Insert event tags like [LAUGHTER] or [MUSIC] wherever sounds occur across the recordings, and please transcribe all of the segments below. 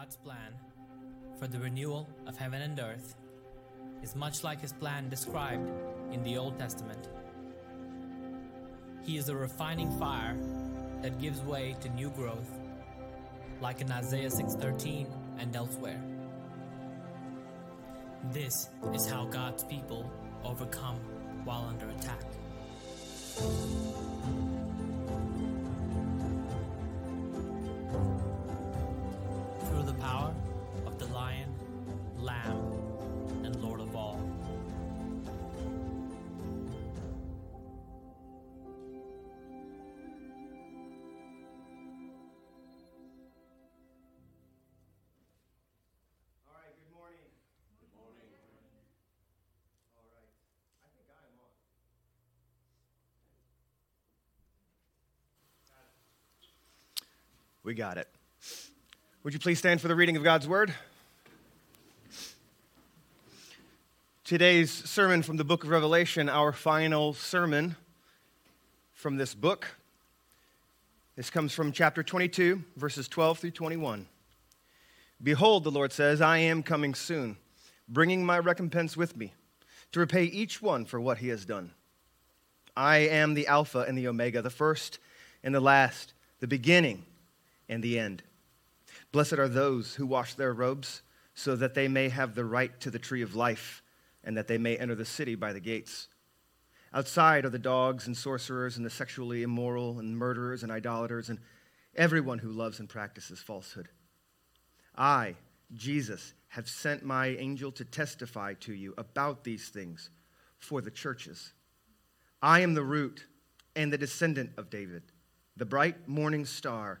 God's plan for the renewal of heaven and earth is much like his plan described in the Old Testament. He is a refining fire that gives way to new growth, like in Isaiah 6:13 and elsewhere. This is how God's people overcome while under attack. We got it. Would you please stand for the reading of God's word? Today's sermon from the book of Revelation, our final sermon from this book. This comes from chapter 22, verses 12 through 21. Behold, the Lord says, I am coming soon, bringing my recompense with me, to repay each one for what he has done. I am the Alpha and the Omega, the first and the last, the beginning and the end. Blessed are those who wash their robes, so that they may have the right to the tree of life, and that they may enter the city by the gates. Outside are the dogs and sorcerers, and the sexually immoral, and murderers, and idolaters, and everyone who loves and practices falsehood. I, Jesus, have sent my angel to testify to you about these things for the churches. I am the root and the descendant of David, the bright morning star.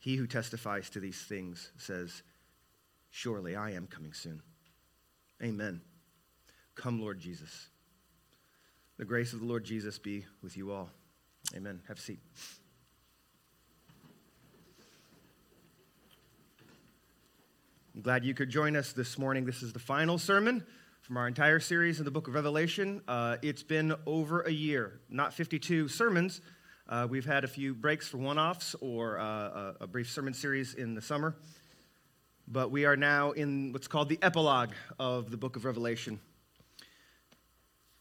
He who testifies to these things says, Surely I am coming soon. Amen. Come, Lord Jesus. The grace of the Lord Jesus be with you all. Amen. Have a seat. I'm glad you could join us this morning. This is the final sermon from our entire series in the book of Revelation. Uh, it's been over a year, not 52 sermons. Uh, we've had a few breaks for one offs or uh, a, brief sermon series in the summer. But we are now in what's called the epilogue of the book of Revelation.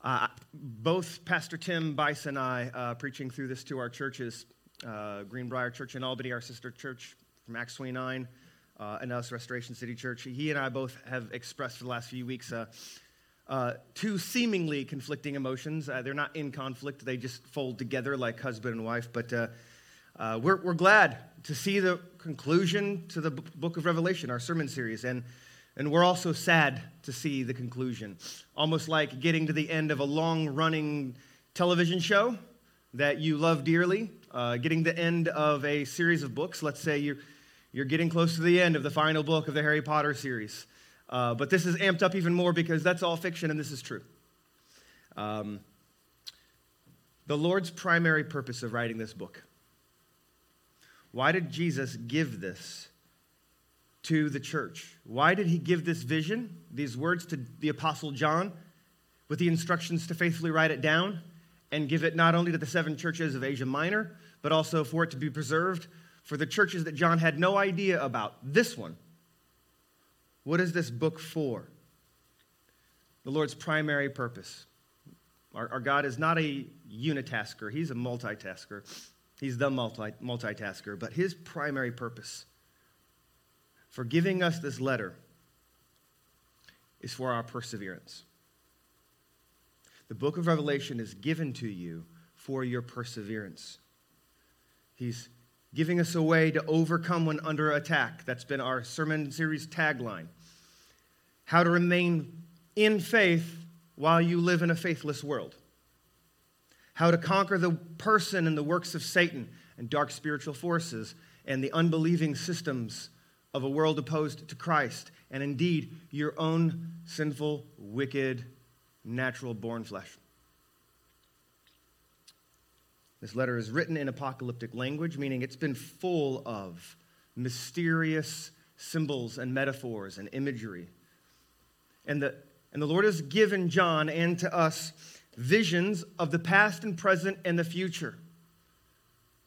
Uh, both Pastor Tim Bice and I, uh, preaching through this to our churches, uh, Greenbrier Church in Albany, our sister church from Acts 29, uh, and us, Restoration City Church. He and I both have expressed for the last few weeks uh, uh, two seemingly conflicting emotions. Uh, they're not in conflict, they just fold together like husband and wife. But uh, uh, we're, we're glad to see the conclusion to the book of Revelation, our sermon series. And, and we're also sad to see the conclusion, almost like getting to the end of a long running television show that you love dearly, getting the end of a series of books. Let's say you're you're getting close to the end of the final book of the Harry Potter series. Uh, but this is amped up even more because that's all fiction and this is true. Um, the Lord's primary purpose of writing this book. Why did Jesus give this to the church? Why did he give this vision, these words to the Apostle John, with the instructions to faithfully write it down and give it not only to the seven churches of Asia Minor, but also for it to be preserved for the churches that John had no idea about. This one. What is this book for? The Lord's primary purpose. Our, our God is not a unitasker, He's a multitasker. He's the multi, multitasker. But His primary purpose for giving us this letter is for our perseverance. The book of Revelation is given to you for your perseverance. He's giving us a way to overcome when under attack. That's been our sermon series tagline. How to remain in faith while you live in a faithless world. How to conquer the person and the works of Satan and dark spiritual forces and the unbelieving systems of a world opposed to Christ, and indeed your own sinful, wicked, natural born flesh. This letter is written in apocalyptic language, meaning it's been full of mysterious symbols and metaphors and imagery. And the, and the Lord has given John and to us visions of the past and present and the future.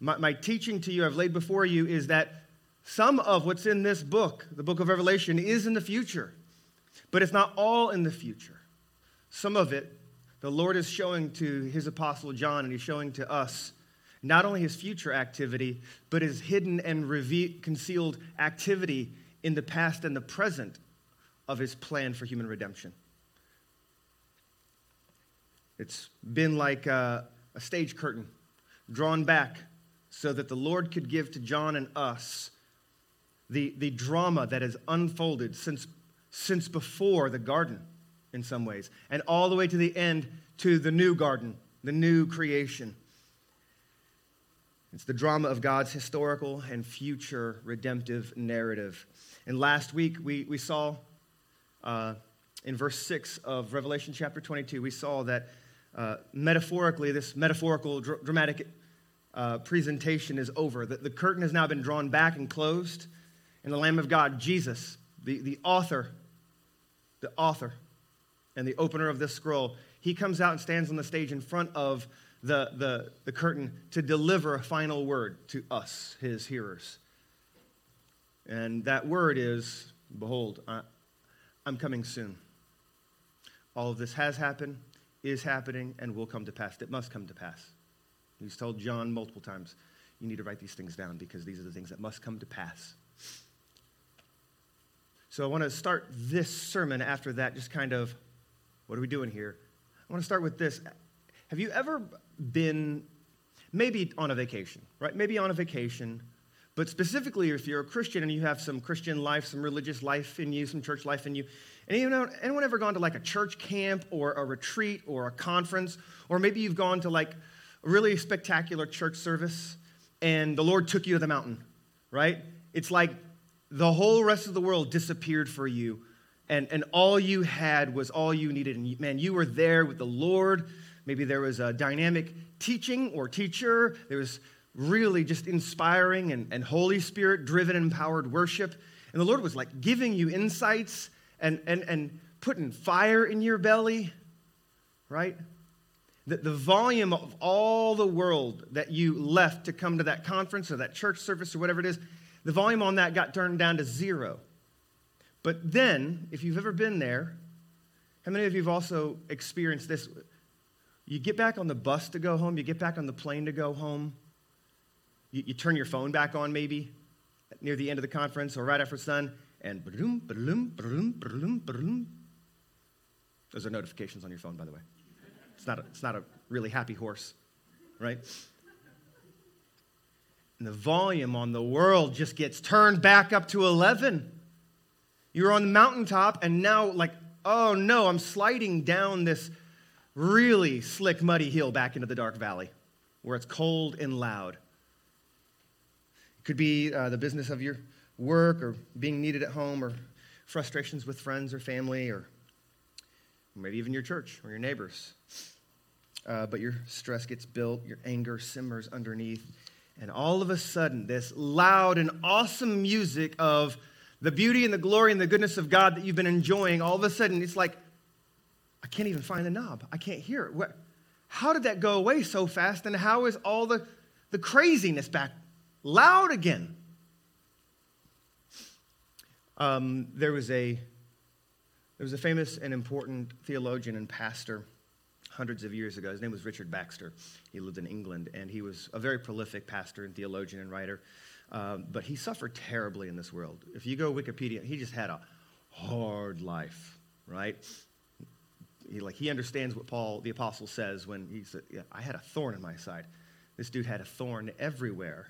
My, my teaching to you, I've laid before you, is that some of what's in this book, the book of Revelation, is in the future, but it's not all in the future. Some of it, the Lord is showing to his apostle John, and he's showing to us not only his future activity, but his hidden and reve- concealed activity in the past and the present of his plan for human redemption. It's been like a, a stage curtain drawn back so that the Lord could give to John and us the, the drama that has unfolded since, since before the garden, in some ways, and all the way to the end to the new garden, the new creation. It's the drama of God's historical and future redemptive narrative. And last week we, we saw uh, in verse 6 of Revelation chapter 22, we saw that uh, metaphorically, this metaphorical dr- dramatic uh, presentation is over. The, the curtain has now been drawn back and closed and the Lamb of God, Jesus, the, the author, the author and the opener of this scroll, he comes out and stands on the stage in front of the, the, the curtain to deliver a final word to us, his hearers. And that word is Behold, I, I'm coming soon. All of this has happened, is happening, and will come to pass. It must come to pass. He's told John multiple times, You need to write these things down because these are the things that must come to pass. So I want to start this sermon after that, just kind of, what are we doing here? I want to start with this. Have you ever been, maybe on a vacation, right? Maybe on a vacation, but specifically if you're a Christian and you have some Christian life, some religious life in you, some church life in you, and anyone ever gone to like a church camp or a retreat or a conference, or maybe you've gone to like a really spectacular church service and the Lord took you to the mountain, right? It's like the whole rest of the world disappeared for you and, and all you had was all you needed. And man you were there with the lord. Maybe there was a dynamic teaching or teacher. There was really just inspiring and, and holy spirit driven empowered worship. And the lord was like giving you insights and, and, and putting fire in your belly right? The, the volume of all the world that you left to come to that conference or that church service or whatever it is the volume on that got turned down to zero. But then, if you've ever been there, how many of you have also experienced this? You get back on the bus to go home, you get back on the plane to go home, you, you turn your phone back on maybe near the end of the conference or right after it's done, and ba-doom, ba-doom, ba-doom, ba-doom, ba-doom. Those are notifications on your phone, by the way. It's not a, it's not a really happy horse, right? And the volume on the world just gets turned back up to 11. You're on the mountaintop, and now, like, oh no, I'm sliding down this really slick, muddy hill back into the dark valley where it's cold and loud. It could be uh, the business of your work or being needed at home or frustrations with friends or family or maybe even your church or your neighbors. Uh, but your stress gets built, your anger simmers underneath, and all of a sudden, this loud and awesome music of the beauty and the glory and the goodness of God that you've been enjoying, all of a sudden, it's like, I can't even find the knob. I can't hear it. How did that go away so fast? And how is all the, the craziness back loud again? Um, there was a there was a famous and important theologian and pastor hundreds of years ago. His name was Richard Baxter. He lived in England, and he was a very prolific pastor and theologian and writer. Um, but he suffered terribly in this world. If you go Wikipedia, he just had a hard life, right? He, like he understands what Paul the apostle says when he said, yeah, "I had a thorn in my side." This dude had a thorn everywhere,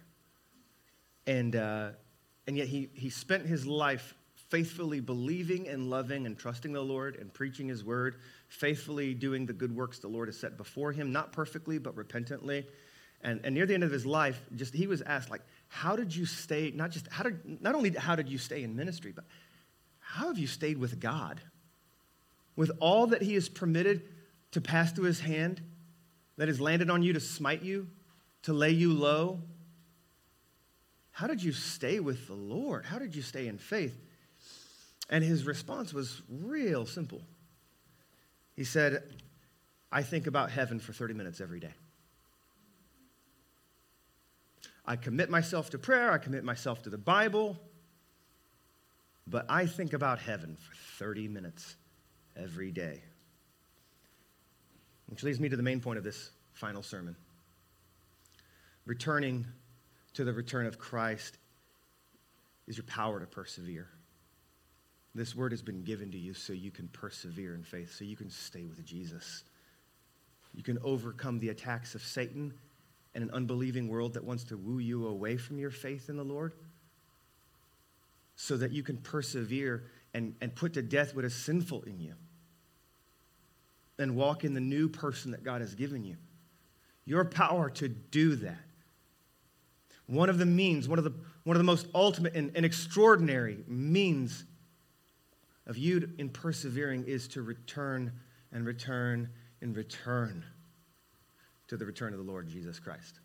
and uh, and yet he he spent his life faithfully believing and loving and trusting the Lord and preaching his word, faithfully doing the good works the Lord has set before him, not perfectly, but repentantly. And, and near the end of his life, just he was asked, like, how did you stay, not just, how did, not only how did you stay in ministry, but how have you stayed with God? With all that He has permitted to pass through His hand, that has landed on you to smite you, to lay you low? How did you stay with the Lord? How did you stay in faith? And his response was real simple. He said, I think about heaven for 30 minutes every day. I commit myself to prayer, I commit myself to the Bible, but I think about heaven for 30 minutes every day. Which leads me to the main point of this final sermon. Returning to the return of Christ is your power to persevere. This word has been given to you so you can persevere in faith, so you can stay with Jesus. You can overcome the attacks of Satan and an unbelieving world that wants to woo you away from your faith in the Lord, so that you can persevere and, and put to death what is sinful in you and walk in the new person that God has given you. Your power to do that. One of the means, one of the, one of the most ultimate and, and extraordinary means of you in persevering is to return and return and return to the return of the Lord Jesus Christ.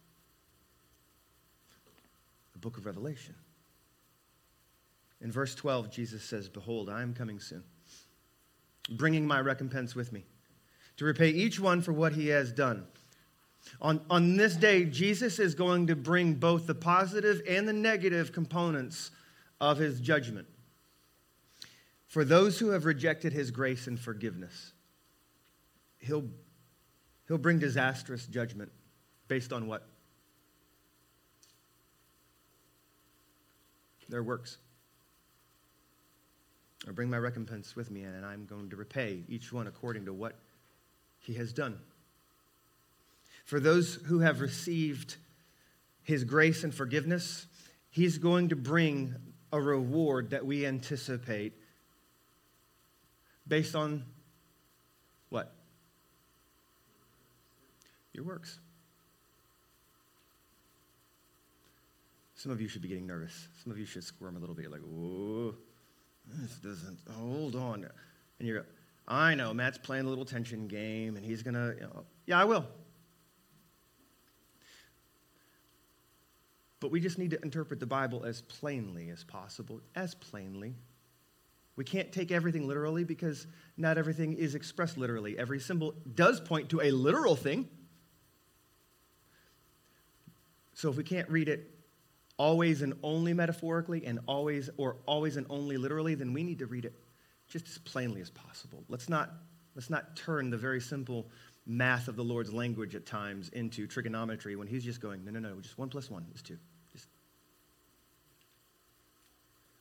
The book of Revelation. In verse 12, Jesus says, Behold, I am coming soon, bringing my recompense with me, to repay each one for what he has done. On, on this day, Jesus is going to bring both the positive and the negative components of his judgment for those who have rejected his grace and forgiveness. He'll, he'll bring disastrous judgment based on what? Their works. I bring my recompense with me, and I'm going to repay each one according to what he has done. For those who have received his grace and forgiveness, he's going to bring a reward that we anticipate based on Your works. Some of you should be getting nervous. Some of you should squirm a little bit, like, whoa, this doesn't, hold on. And you're, I know, Matt's playing a little tension game, and he's going to, you know, yeah, I will. But we just need to interpret the Bible as plainly as possible, as plainly we can't take everything literally because not everything is expressed literally. Every symbol does point to a literal thing. So if we can't read it always and only metaphorically and always or always and only literally, then we need to read it just as plainly as possible. Let's not, let's not turn the very simple math of the Lord's language at times into trigonometry when he's just going, no, no, no, just one plus one is two. Just...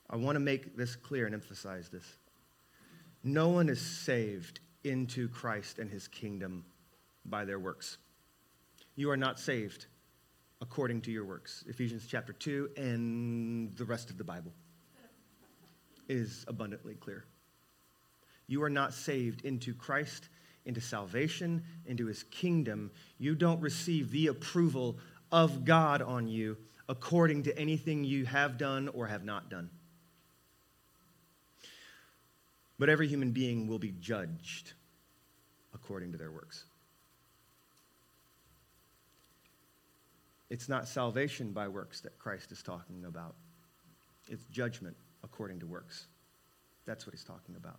I want to make this clear and emphasize this. No one is saved into Christ and his kingdom by their works. You are not saved according to your works. Ephesians chapter 2 and the rest of the Bible is abundantly clear. You are not saved into Christ, into salvation, into his kingdom. You don't receive the approval of God on you according to anything you have done or have not done. But every human being will be judged according to their works. It's not salvation by works that Christ is talking about, it's judgment according to works. That's what he's talking about.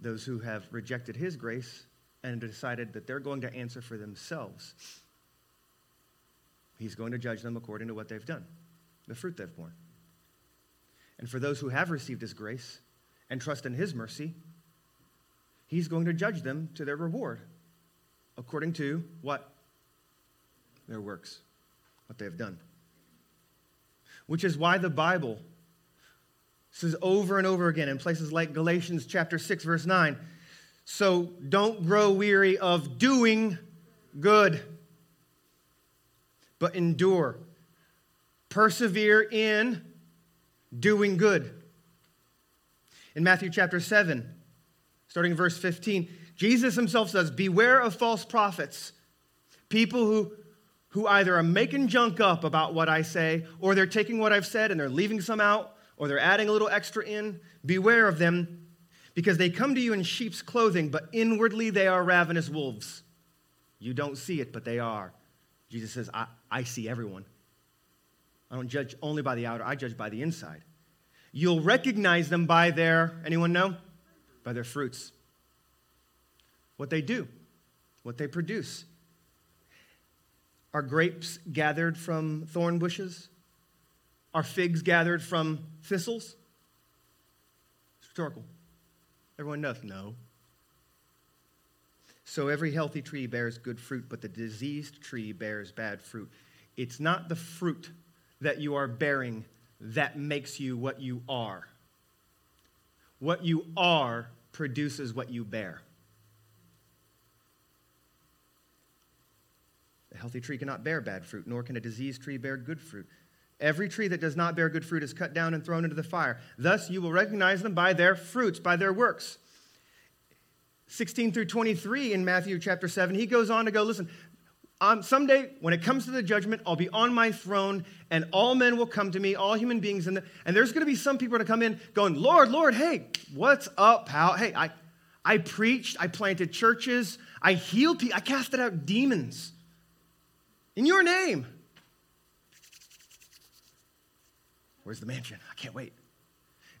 Those who have rejected his grace and decided that they're going to answer for themselves, he's going to judge them according to what they've done, the fruit they've borne. And for those who have received his grace and trust in his mercy, he's going to judge them to their reward according to what? Their works, what they have done. Which is why the Bible says over and over again in places like Galatians chapter 6 verse 9, so don't grow weary of doing good, but endure. Persevere in doing good. In Matthew chapter 7, starting verse 15, Jesus himself says, Beware of false prophets, people who, who either are making junk up about what I say, or they're taking what I've said and they're leaving some out, or they're adding a little extra in. Beware of them, because they come to you in sheep's clothing, but inwardly they are ravenous wolves. You don't see it, but they are. Jesus says, I, I see everyone. I don't judge only by the outer, I judge by the inside. You'll recognize them by their, anyone know? By their fruits. What they do, what they produce. Are grapes gathered from thorn bushes? Are figs gathered from thistles? It's rhetorical. Everyone knows no. So every healthy tree bears good fruit, but the diseased tree bears bad fruit. It's not the fruit that you are bearing that makes you what you are. What you are produces what you bear. A healthy tree cannot bear bad fruit, nor can a diseased tree bear good fruit. Every tree that does not bear good fruit is cut down and thrown into the fire. Thus you will recognize them by their fruits, by their works. 16 through 23 in Matthew chapter 7, he goes on to go, listen, um, someday when it comes to the judgment, I'll be on my throne and all men will come to me, all human beings. The, and there's going to be some people to come in going, Lord, Lord, hey, what's up, pal? Hey, I, I preached, I planted churches, I healed people, I casted out demons in your name. Where's the mansion? I can't wait.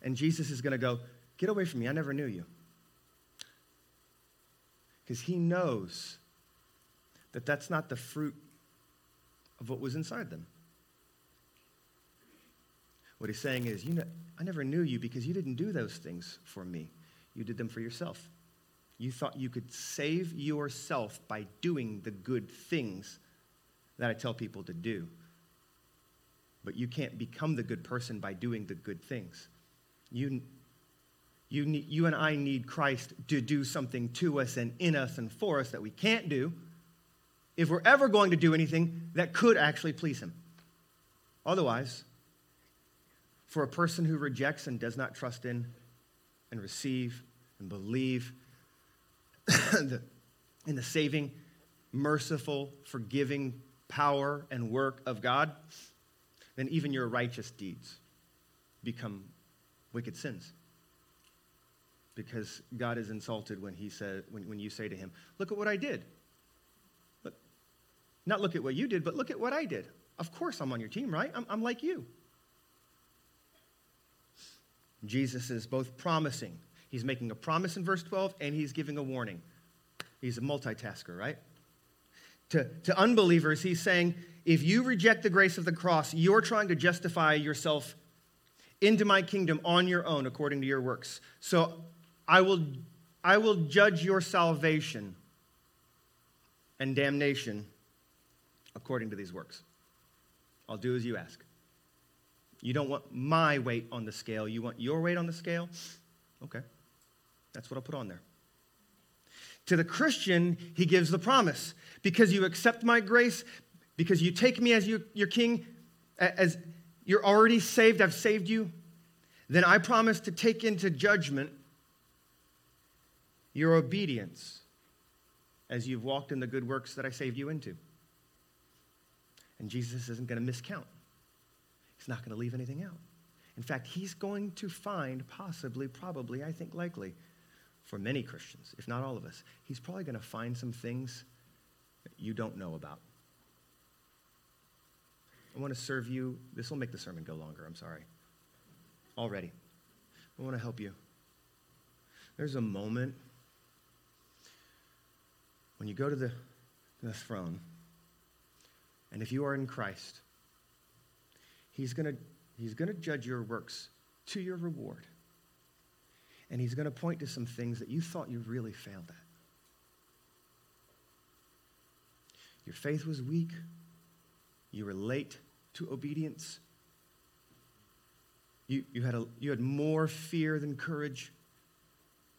And Jesus is going to go, Get away from me. I never knew you. Because he knows that that's not the fruit of what was inside them. What he's saying is, you know, I never knew you because you didn't do those things for me. You did them for yourself. You thought you could save yourself by doing the good things that I tell people to do. But you can't become the good person by doing the good things. You, you, you and I need Christ to do something to us and in us and for us that we can't do if we're ever going to do anything that could actually please Him. Otherwise, for a person who rejects and does not trust in and receive and believe [COUGHS] in the saving, merciful, forgiving power and work of God, then even your righteous deeds become wicked sins. Because God is insulted when, he said, when, when you say to him, Look at what I did. Look, not look at what you did, but look at what I did. Of course, I'm on your team, right? I'm, I'm like you. Jesus is both promising, he's making a promise in verse 12, and he's giving a warning. He's a multitasker, right? To, to unbelievers, he's saying, if you reject the grace of the cross, you're trying to justify yourself into my kingdom on your own according to your works. So I will, I will judge your salvation and damnation according to these works. I'll do as you ask. You don't want my weight on the scale, you want your weight on the scale? Okay, that's what I'll put on there. To the Christian, he gives the promise because you accept my grace, because you take me as you, your king, as you're already saved, I've saved you, then I promise to take into judgment your obedience as you've walked in the good works that I saved you into. And Jesus isn't going to miscount. He's not going to leave anything out. In fact, he's going to find, possibly, probably, I think likely, for many Christians, if not all of us, he's probably going to find some things that you don't know about. I want to serve you. This will make the sermon go longer. I'm sorry. Already. I want to help you. There's a moment when you go to the, the throne, and if you are in Christ, He's going he's going to judge your works to your reward and he's going to point to some things that you thought you really failed at. Your faith was weak. You were late to obedience. You, you, had a, you had more fear than courage.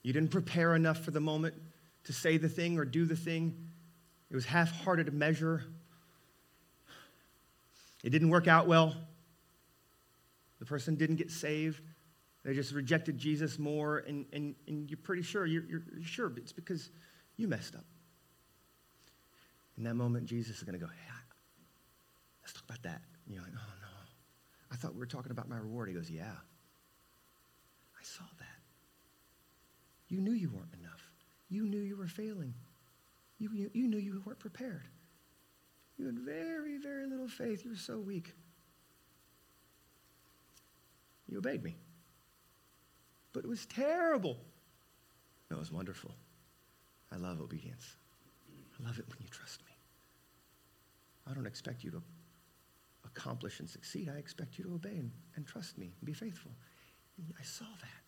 You didn't prepare enough for the moment to say the thing or do the thing. It was half hearted measure. It didn't work out well. The person didn't get saved. They just rejected Jesus more, and, and, and you're pretty sure, you're, you're sure it's because you messed up. In that moment, Jesus is going to go, hey, let's talk about that. And you're like, oh no, I thought we were talking about my reward. He goes, yeah, I saw that. You knew you weren't enough. You knew you were failing. You, you, you knew you weren't prepared. You had very, very little faith. You were so weak. You obeyed me. But it was terrible. No, it was wonderful. I love obedience. I love it when you trust me. I don't expect you to accomplish and succeed. I expect you to obey and, and trust me and be faithful. And I saw that.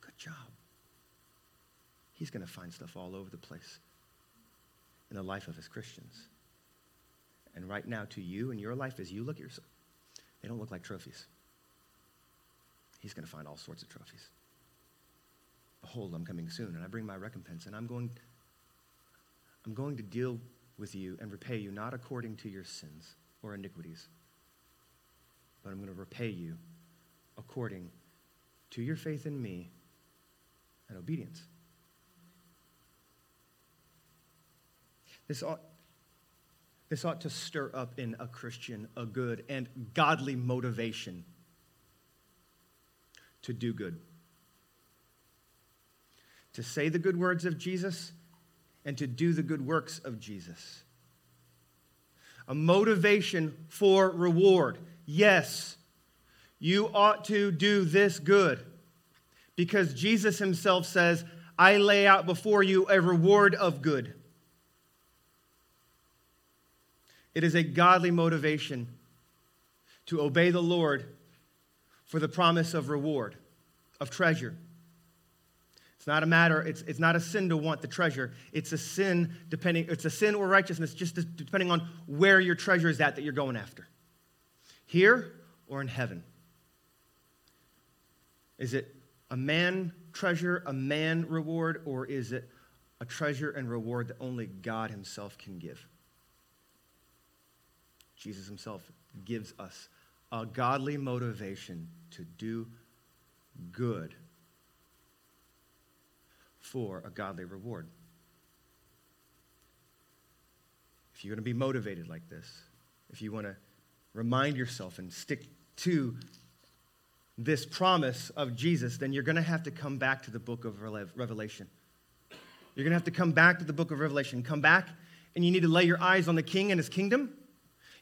Good job. He's going to find stuff all over the place in the life of his Christians. And right now, to you and your life, as you look at yourself, they don't look like trophies. He's going to find all sorts of trophies. Behold, I'm coming soon, and I bring my recompense, and I'm going, I'm going to deal with you and repay you not according to your sins or iniquities, but I'm going to repay you according to your faith in me and obedience. This ought, this ought to stir up in a Christian a good and godly motivation to do good. To say the good words of Jesus and to do the good works of Jesus. A motivation for reward. Yes, you ought to do this good because Jesus himself says, I lay out before you a reward of good. It is a godly motivation to obey the Lord for the promise of reward, of treasure. It's not a matter, it's, it's not a sin to want the treasure. It's a sin depending, it's a sin or righteousness just depending on where your treasure is at that you're going after. Here or in heaven. Is it a man treasure, a man reward, or is it a treasure and reward that only God Himself can give? Jesus himself gives us a godly motivation to do good for a godly reward. If you're going to be motivated like this, if you want to remind yourself and stick to this promise of Jesus, then you're going to have to come back to the book of Revelation. You're going to have to come back to the book of Revelation. Come back, and you need to lay your eyes on the king and his kingdom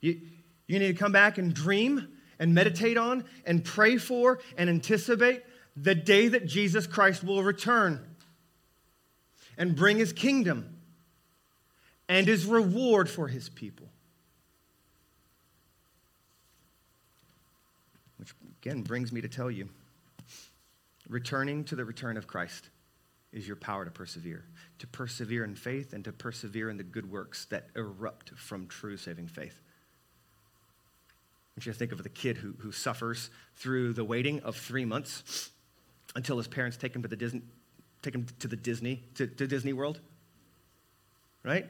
you, you need to come back and dream and meditate on and pray for and anticipate the day that Jesus Christ will return and bring his kingdom and his reward for his people. Which again brings me to tell you returning to the return of Christ is your power to persevere, to persevere in faith and to persevere in the good works that erupt from true saving faith. Want you to think of the kid who, who suffers through the waiting of three months until his parents take him to the Disney, take him to the Disney, to, to Disney World. Right?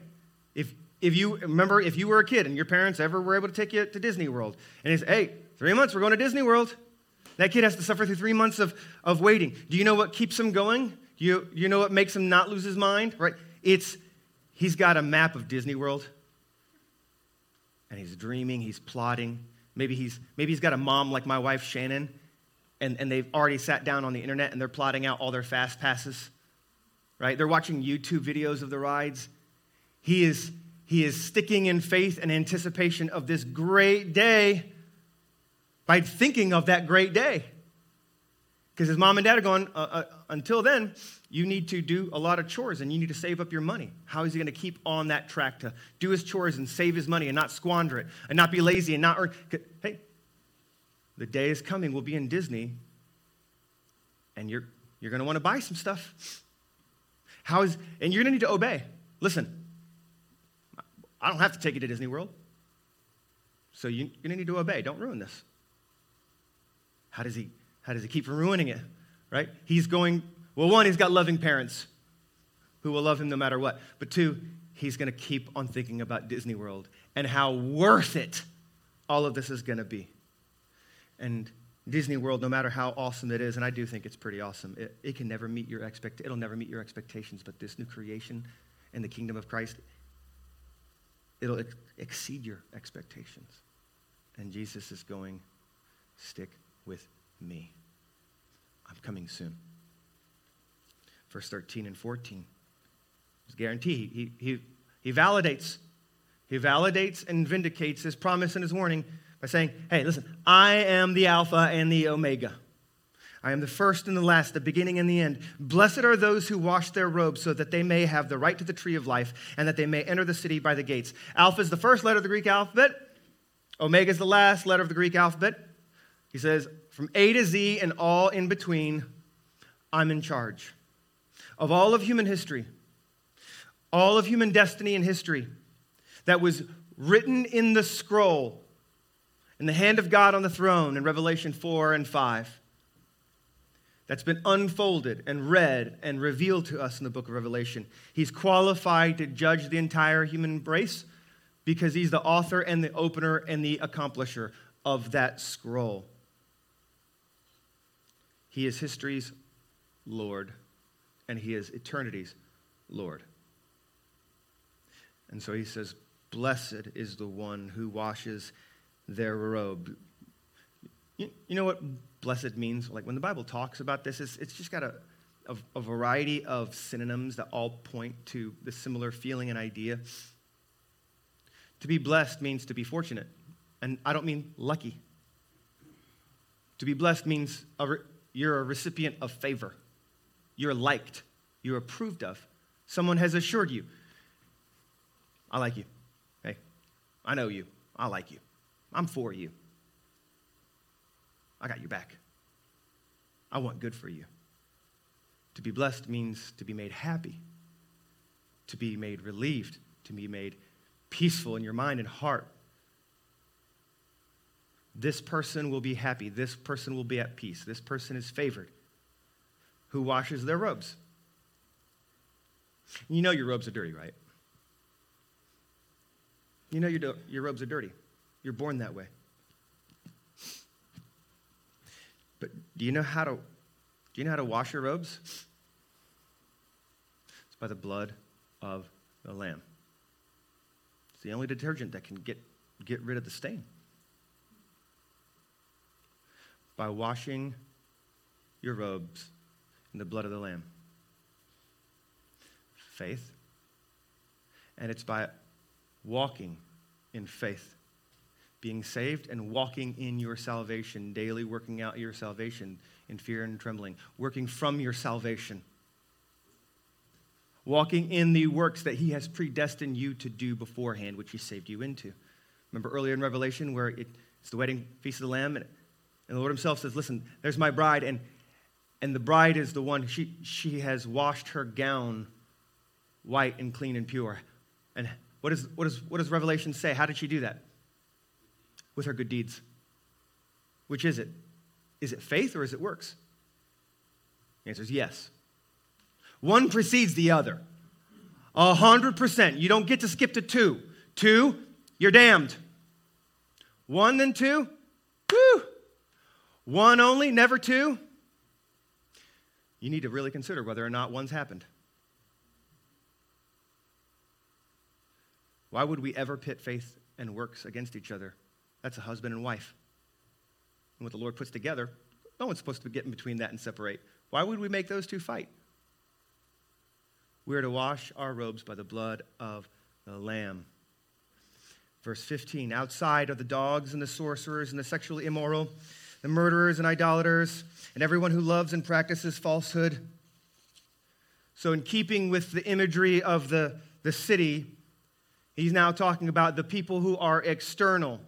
If, if you remember, if you were a kid and your parents ever were able to take you to Disney World, and he says, hey, three months, we're going to Disney World. That kid has to suffer through three months of, of waiting. Do you know what keeps him going? You, you know what makes him not lose his mind? Right? It's he's got a map of Disney World. And he's dreaming, he's plotting, Maybe he's, maybe he's got a mom like my wife, Shannon, and, and they've already sat down on the internet and they're plotting out all their fast passes, right? They're watching YouTube videos of the rides. He is, he is sticking in faith and anticipation of this great day by thinking of that great day. Because his mom and dad are going, uh, uh, until then, you need to do a lot of chores and you need to save up your money. How is he going to keep on that track to do his chores and save his money and not squander it and not be lazy and not earn? Hey, the day is coming, we'll be in Disney and you're, you're going to want to buy some stuff. How is, and you're going to need to obey. Listen, I don't have to take you to Disney World. So you, you're going to need to obey. Don't ruin this. How does he? How does he keep from ruining it? Right? He's going, well, one, he's got loving parents who will love him no matter what. But two, he's going to keep on thinking about Disney World and how worth it all of this is going to be. And Disney World, no matter how awesome it is, and I do think it's pretty awesome, it, it can never meet your expect it'll never meet your expectations, but this new creation and the kingdom of Christ, it'll ex- exceed your expectations. And Jesus is going, stick with me. I'm coming soon. Verse 13 and 14. It's guarantee. He, he, he validates. He validates and vindicates his promise and his warning by saying, Hey, listen, I am the Alpha and the Omega. I am the first and the last, the beginning and the end. Blessed are those who wash their robes so that they may have the right to the tree of life and that they may enter the city by the gates. Alpha is the first letter of the Greek alphabet, Omega is the last letter of the Greek alphabet. He says, From A to Z and all in between, I'm in charge. Of all of human history, all of human destiny and history that was written in the scroll in the hand of God on the throne in Revelation 4 and 5 that's been unfolded and read and revealed to us in the book of Revelation. He's qualified to judge the entire human race because he's the author and the opener and the accomplisher of that scroll. He is history's Lord, and he is eternity's Lord. And so he says, Blessed is the one who washes their robe. You, you know what blessed means? Like when the Bible talks about this, it's, it's just got a, a, a variety of synonyms that all point to the similar feeling and idea. To be blessed means to be fortunate. And I don't mean lucky. To be blessed means a re- you're a recipient of favor. You're liked. You're approved of. Someone has assured you, I like you. Hey, I know you. I like you. I'm for you. I got your back. I want good for you. To be blessed means to be made happy, to be made relieved, to be made peaceful in your mind and heart. This person will be happy. This person will be at peace. This person is favored. Who washes their robes? You know your robes are dirty, right? You know your, your robes are dirty. You're born that way. But do you know how to do you know how to wash your robes? It's by the blood of the lamb. It's the only detergent that can get, get rid of the stain. By washing your robes in the blood of the lamb. Faith. And it's by walking in faith being saved and walking in your salvation, daily working out your salvation in fear and trembling, working from your salvation, walking in the works that He has predestined you to do beforehand, which He saved you into. Remember earlier in Revelation where it, it's the wedding feast of the Lamb, and, and the Lord Himself says, Listen, there's my bride, and, and the bride is the one, she, she has washed her gown white and clean and pure. And what, is, what, is, what does Revelation say? How did she do that? with her good deeds. Which is it? Is it faith or is it works? The answer is yes. One precedes the other. A hundred percent. You don't get to skip to two. Two, you're damned. One, then two, whoo. One only, never two. You need to really consider whether or not one's happened. Why would we ever pit faith and works against each other? That's a husband and wife. And what the Lord puts together, no one's supposed to get in between that and separate. Why would we make those two fight? We are to wash our robes by the blood of the Lamb. Verse 15 Outside are the dogs and the sorcerers and the sexually immoral, the murderers and idolaters, and everyone who loves and practices falsehood. So, in keeping with the imagery of the, the city, he's now talking about the people who are external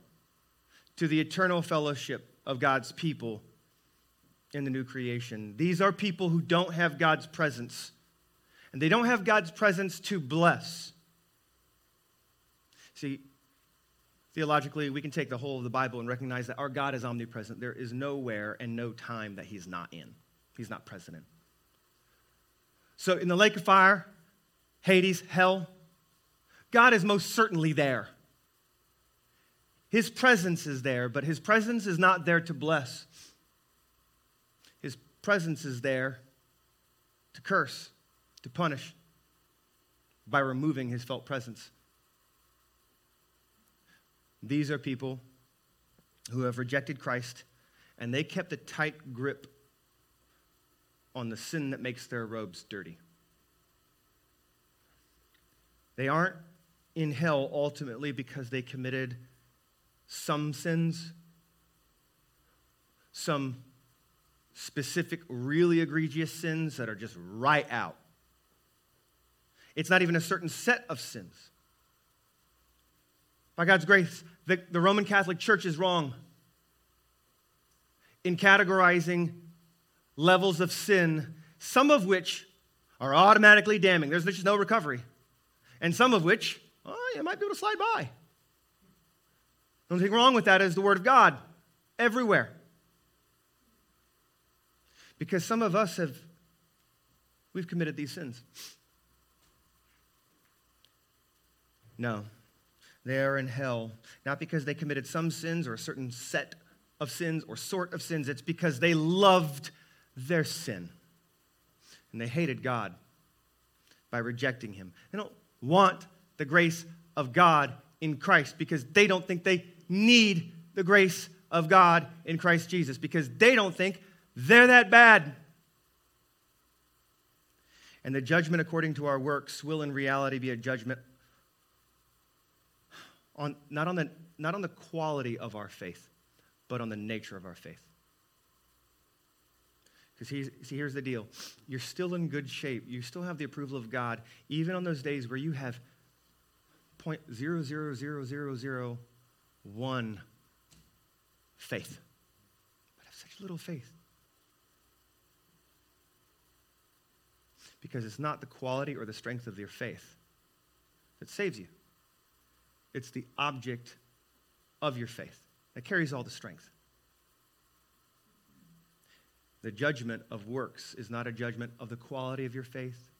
to the eternal fellowship of God's people in the new creation. These are people who don't have God's presence, and they don't have God's presence to bless. See, theologically, we can take the whole of the Bible and recognize that our God is omnipresent. There is nowhere and no time that He's not in, He's not present in. So, in the lake of fire, Hades, hell, God is most certainly there. His presence is there, but his presence is not there to bless. His presence is there to curse, to punish by removing his felt presence. These are people who have rejected Christ and they kept a tight grip on the sin that makes their robes dirty. They aren't in hell ultimately because they committed some sins, some specific, really egregious sins that are just right out. It's not even a certain set of sins. By God's grace, the, the Roman Catholic Church is wrong in categorizing levels of sin, some of which are automatically damning. There's just no recovery. And some of which, oh, you might be able to slide by. The only thing wrong with that is the Word of God everywhere. Because some of us have, we've committed these sins. No, they are in hell, not because they committed some sins or a certain set of sins or sort of sins, it's because they loved their sin. And they hated God by rejecting Him. They don't want the grace of God in Christ because they don't think they need the grace of God in Christ Jesus because they don't think they're that bad. And the judgment according to our works will in reality be a judgment on, not, on the, not on the quality of our faith, but on the nature of our faith. Because see, here's the deal you're still in good shape. You still have the approval of God, even on those days where you have 0.000001 faith. But have such little faith. Because it's not the quality or the strength of your faith that saves you, it's the object of your faith that carries all the strength. The judgment of works is not a judgment of the quality of your faith,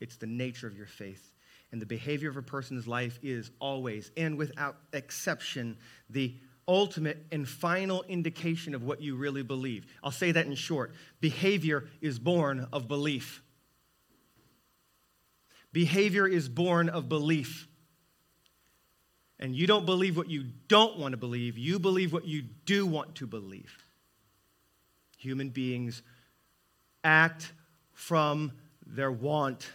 it's the nature of your faith. And the behavior of a person's life is always and without exception the ultimate and final indication of what you really believe. I'll say that in short. Behavior is born of belief. Behavior is born of belief and you don't believe what you don't want to believe, you believe what you do want to believe. Human beings act from their want.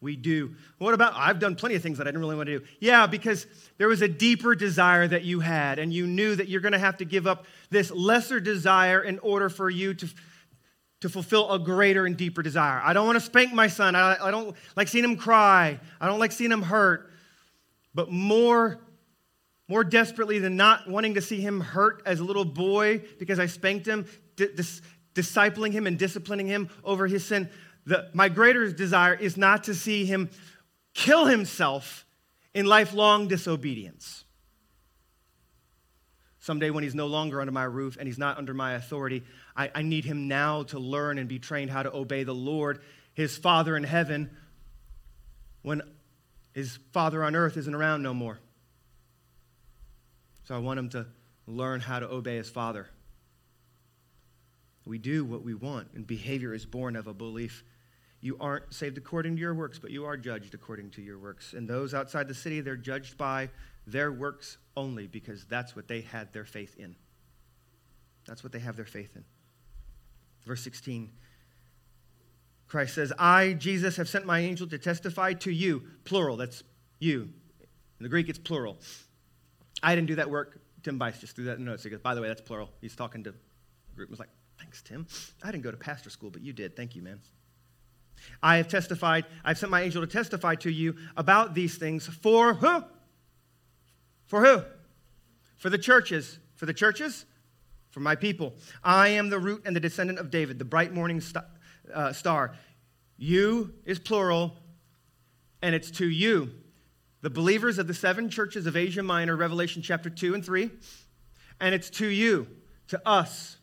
We do. What about, I've done plenty of things that I didn't really want to do. Yeah, because there was a deeper desire that you had, and you knew that you're going to have to give up this lesser desire in order for you to, to fulfill a greater and deeper desire. I don't want to spank my son. I, I don't like seeing him cry. I don't like seeing him hurt. But more, more desperately than not wanting to see him hurt as a little boy because I spanked him, dis- discipling him and disciplining him over his sin, the, my greater desire is not to see him kill himself in lifelong disobedience. Someday, when he's no longer under my roof and he's not under my authority, I, I, need him now to learn and be trained how to obey the Lord, his Father in heaven, when his father on earth isn't around no more. So I want him to learn how to obey his father. We do what we want, and behavior is born of a belief. You aren't saved according to your works, but you are judged according to your works. And those outside the city, they're judged by their works only because that's what they had their faith in. That's what they have their faith in. Verse 16 Christ says, I, Jesus, have sent my angel to testify to you. Plural, that's you. In the Greek, it's plural. I didn't do that work. Tim Bice just threw that in notes. He goes, by the way, that's plural. He's talking to the group. I was like, thanks, Tim. I didn't go to pastor school, but you did. Thank you, man. I have testified, I've sent my angel to testify to you about these things for who? For who? For the churches. For the churches? For my people. I am the root and the descendant of David, the bright morning star uh, star. You is plural, and it's to you, the believers of the seven churches of Asia Minor, Revelation chapter 2 and 3. And it's to you, to us,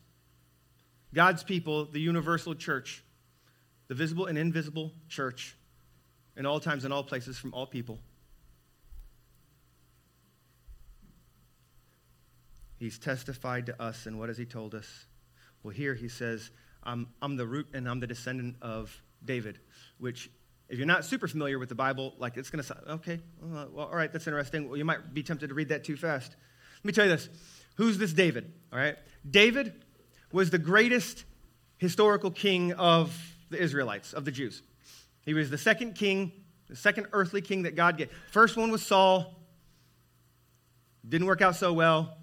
God's people, the universal church, the visible and invisible church, in all times and all places, from all people. He's testified to us, and what has he told us? Well, here he says, I'm, I'm the root and I'm the descendant of David, which If you're not super familiar with the Bible, like it's going to sound, okay, well, all right, that's interesting. Well, you might be tempted to read that too fast. Let me tell you this. Who's this David? All right. David was the greatest historical king of the Israelites, of the Jews. He was the second king, the second earthly king that God gave. First one was Saul. Didn't work out so well.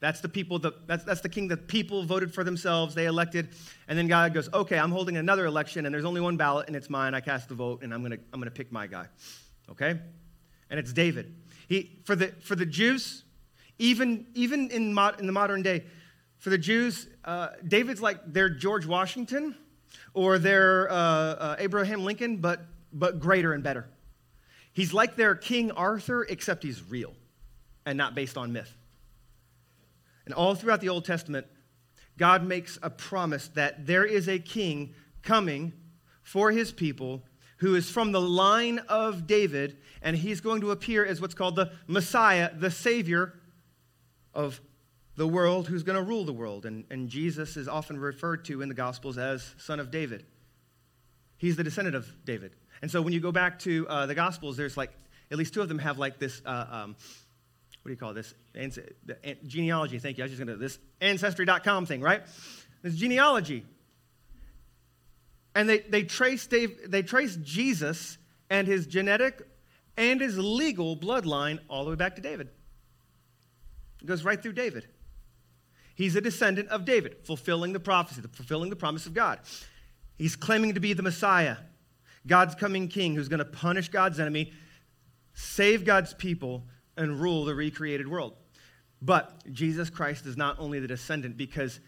That's the people, the, that's, that's the king the people voted for themselves, they elected. And then God goes, okay, I'm holding another election, and there's only one ballot, and it's mine. I cast the vote, and I'm to I'm gonna pick my guy. Okay? And it's David. He, for, the, for the Jews, even, even in, mod, in the modern day, for the Jews, uh, David's like their George Washington or their uh, uh, Abraham Lincoln, but, but greater and better. He's like their King Arthur, except he's real and not based on myth. And all throughout the Old Testament, God makes a promise that there is a king coming for his people who is from the line of David, and he's going to appear as what's called the Messiah, the Savior of the world, who's going to rule the world. And, and Jesus is often referred to in the Gospels as Son of David. He's the descendant of David. And so when you go back to uh, the Gospels, there's like, at least two of them have like this. Uh, um, what do you call this? genealogy, thank you. I was just going to, this ancestry.com thing, right? This genealogy. And they, they, trace Dave, they trace Jesus and his genetic and his legal bloodline all the way back to David. It goes right through David. He's a descendant of David, fulfilling the prophecy, fulfilling the promise of God. He's claiming to be the Messiah, God's coming king who's going to punish God's enemy, save God's people, and rule the recreated world. But Jesus Christ is not only the descendant because,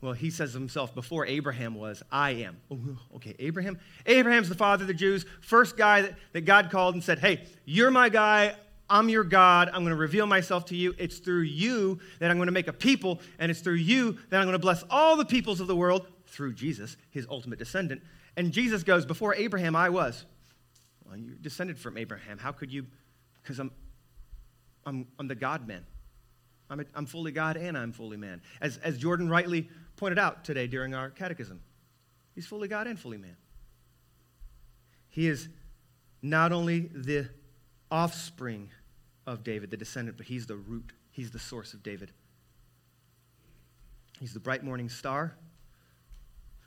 well, he says himself, before Abraham was, I am. Oh, okay, Abraham? Abraham's the father of the Jews, first guy that, that God called and said, Hey, you're my guy. I'm your God. I'm going to reveal myself to you. It's through you that I'm going to make a people, and it's through you that I'm going to bless all the peoples of the world through Jesus, his ultimate descendant. And Jesus goes, Before Abraham, I was. Well, you're descended from Abraham. How could you? Because I'm, I'm, I'm the God man. I'm, I'm fully God and I'm fully man. As, as Jordan rightly pointed out today during our catechism, he's fully God and fully man. He is not only the offspring of David, the descendant, but he's the root, he's the source of David. He's the bright morning star.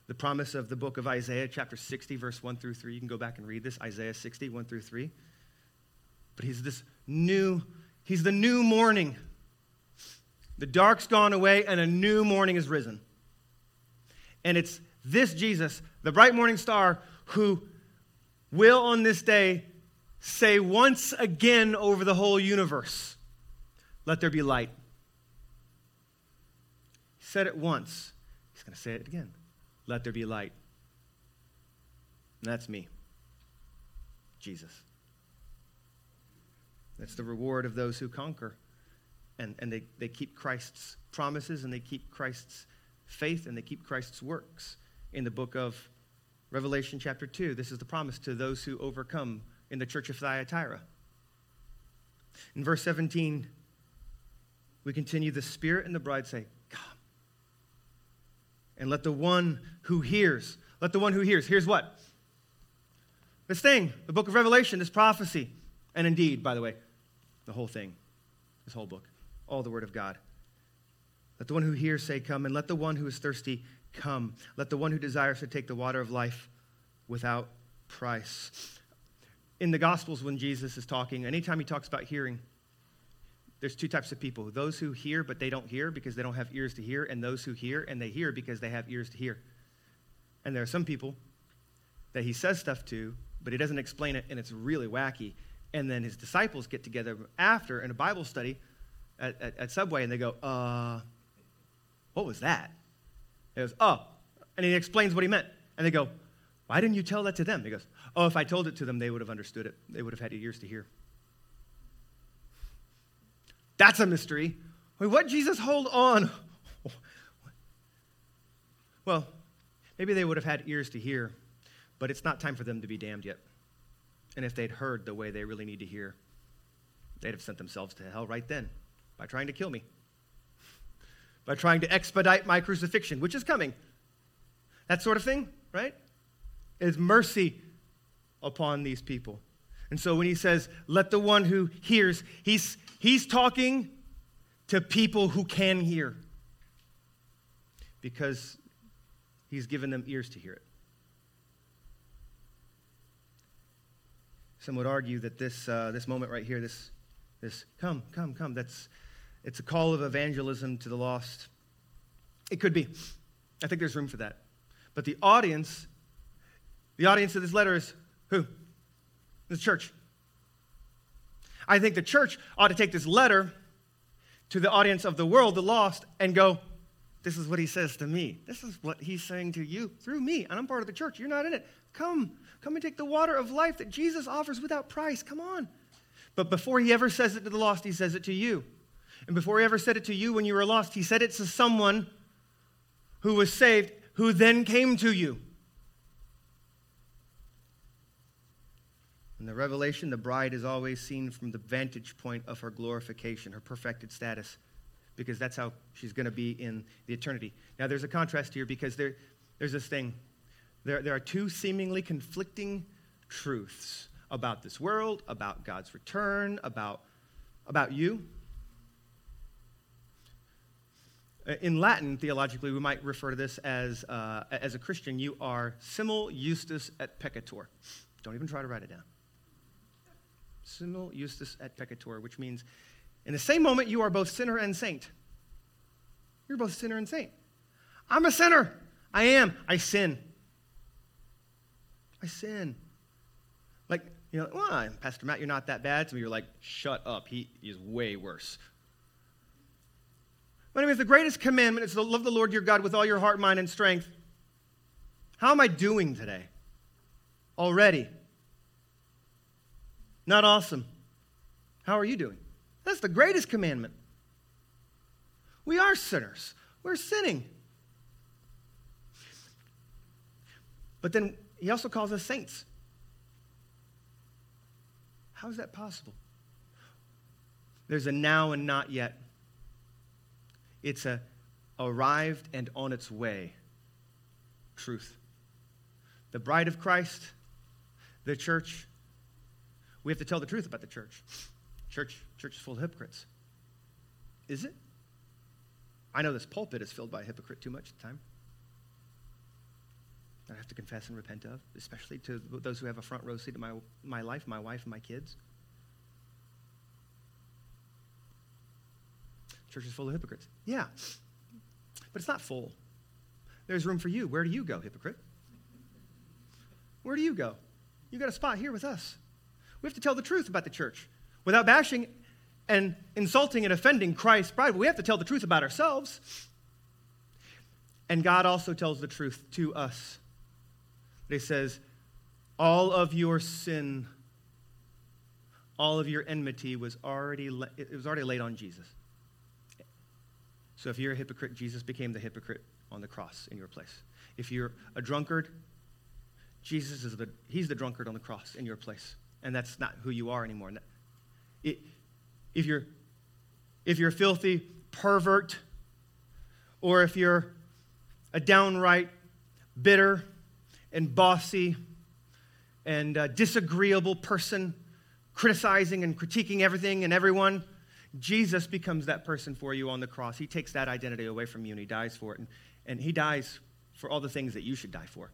The promise of the book of Isaiah, chapter 60, verse 1 through 3. You can go back and read this Isaiah 60, 1 through 3. But he's this new He's the new morning. The dark's gone away and a new morning has risen. And it's this Jesus, the bright morning star, who will on this day say once again over the whole universe, Let there be light. He said it once. He's going to say it again. Let there be light. And that's me, Jesus. That's the reward of those who conquer. And, and they, they keep Christ's promises and they keep Christ's faith and they keep Christ's works. In the book of Revelation, chapter 2, this is the promise to those who overcome in the church of Thyatira. In verse 17, we continue the Spirit and the bride say, Come. And let the one who hears, let the one who hears, hears what? This thing, the book of Revelation, this prophecy. And indeed, by the way, the whole thing, this whole book, all the Word of God. Let the one who hears say, Come, and let the one who is thirsty come. Let the one who desires to take the water of life without price. In the Gospels, when Jesus is talking, anytime he talks about hearing, there's two types of people those who hear, but they don't hear because they don't have ears to hear, and those who hear and they hear because they have ears to hear. And there are some people that he says stuff to, but he doesn't explain it, and it's really wacky. And then his disciples get together after in a Bible study at, at, at Subway and they go, uh, what was that? He goes, oh. And he explains what he meant. And they go, why didn't you tell that to them? He goes, oh, if I told it to them, they would have understood it. They would have had ears to hear. That's a mystery. Wait, what? Jesus, hold on. Well, maybe they would have had ears to hear, but it's not time for them to be damned yet. And if they'd heard the way they really need to hear, they'd have sent themselves to hell right then by trying to kill me, by trying to expedite my crucifixion, which is coming. That sort of thing, right? Is mercy upon these people. And so when he says, let the one who hears, he's, he's talking to people who can hear because he's given them ears to hear it. Some would argue that this, uh, this moment right here, this, this come, come, come, that's, it's a call of evangelism to the lost. It could be. I think there's room for that. But the audience, the audience of this letter is who? The church. I think the church ought to take this letter to the audience of the world, the lost, and go, This is what he says to me. This is what he's saying to you through me. And I'm part of the church. You're not in it. Come. Come and take the water of life that Jesus offers without price. Come on. But before he ever says it to the lost, he says it to you. And before he ever said it to you when you were lost, he said it to someone who was saved, who then came to you. In the revelation, the bride is always seen from the vantage point of her glorification, her perfected status, because that's how she's going to be in the eternity. Now, there's a contrast here because there, there's this thing. There, there are two seemingly conflicting truths about this world, about God's return, about, about you. Uh, in Latin, theologically, we might refer to this as, uh, as a Christian, you are simul justus et peccator. Don't even try to write it down. Simul justus et peccator, which means in the same moment you are both sinner and saint. You're both sinner and saint. I'm a sinner. I am. I sin. I sin. Like, you know, well, Pastor Matt, you're not that bad. Some of you are like, shut up. He is way worse. But anyways, the greatest commandment is to love the Lord your God with all your heart, mind, and strength. How am I doing today? Already. Not awesome. How are you doing? That's the greatest commandment. We are sinners. We're sinning. But then he also calls us saints. How is that possible? There's a now and not yet. It's a arrived and on its way truth. The bride of Christ, the church, we have to tell the truth about the church. Church, church is full of hypocrites. Is it? I know this pulpit is filled by a hypocrite too much at the time. I have to confess and repent of, especially to those who have a front row seat in my, my life, my wife, and my kids. Church is full of hypocrites. Yeah, but it's not full. There's room for you. Where do you go, hypocrite? Where do you go? You got a spot here with us. We have to tell the truth about the church without bashing and insulting and offending Christ's bride. We have to tell the truth about ourselves. And God also tells the truth to us. He says, All of your sin, all of your enmity was already, it was already laid on Jesus. So if you're a hypocrite, Jesus became the hypocrite on the cross in your place. If you're a drunkard, Jesus is the, he's the drunkard on the cross in your place and that's not who you are anymore. It, if you're if you're filthy pervert, or if you're a downright bitter and bossy and uh, disagreeable person, criticizing and critiquing everything and everyone, Jesus becomes that person for you on the cross. He takes that identity away from you and he dies for it. And, and he dies for all the things that you should die for.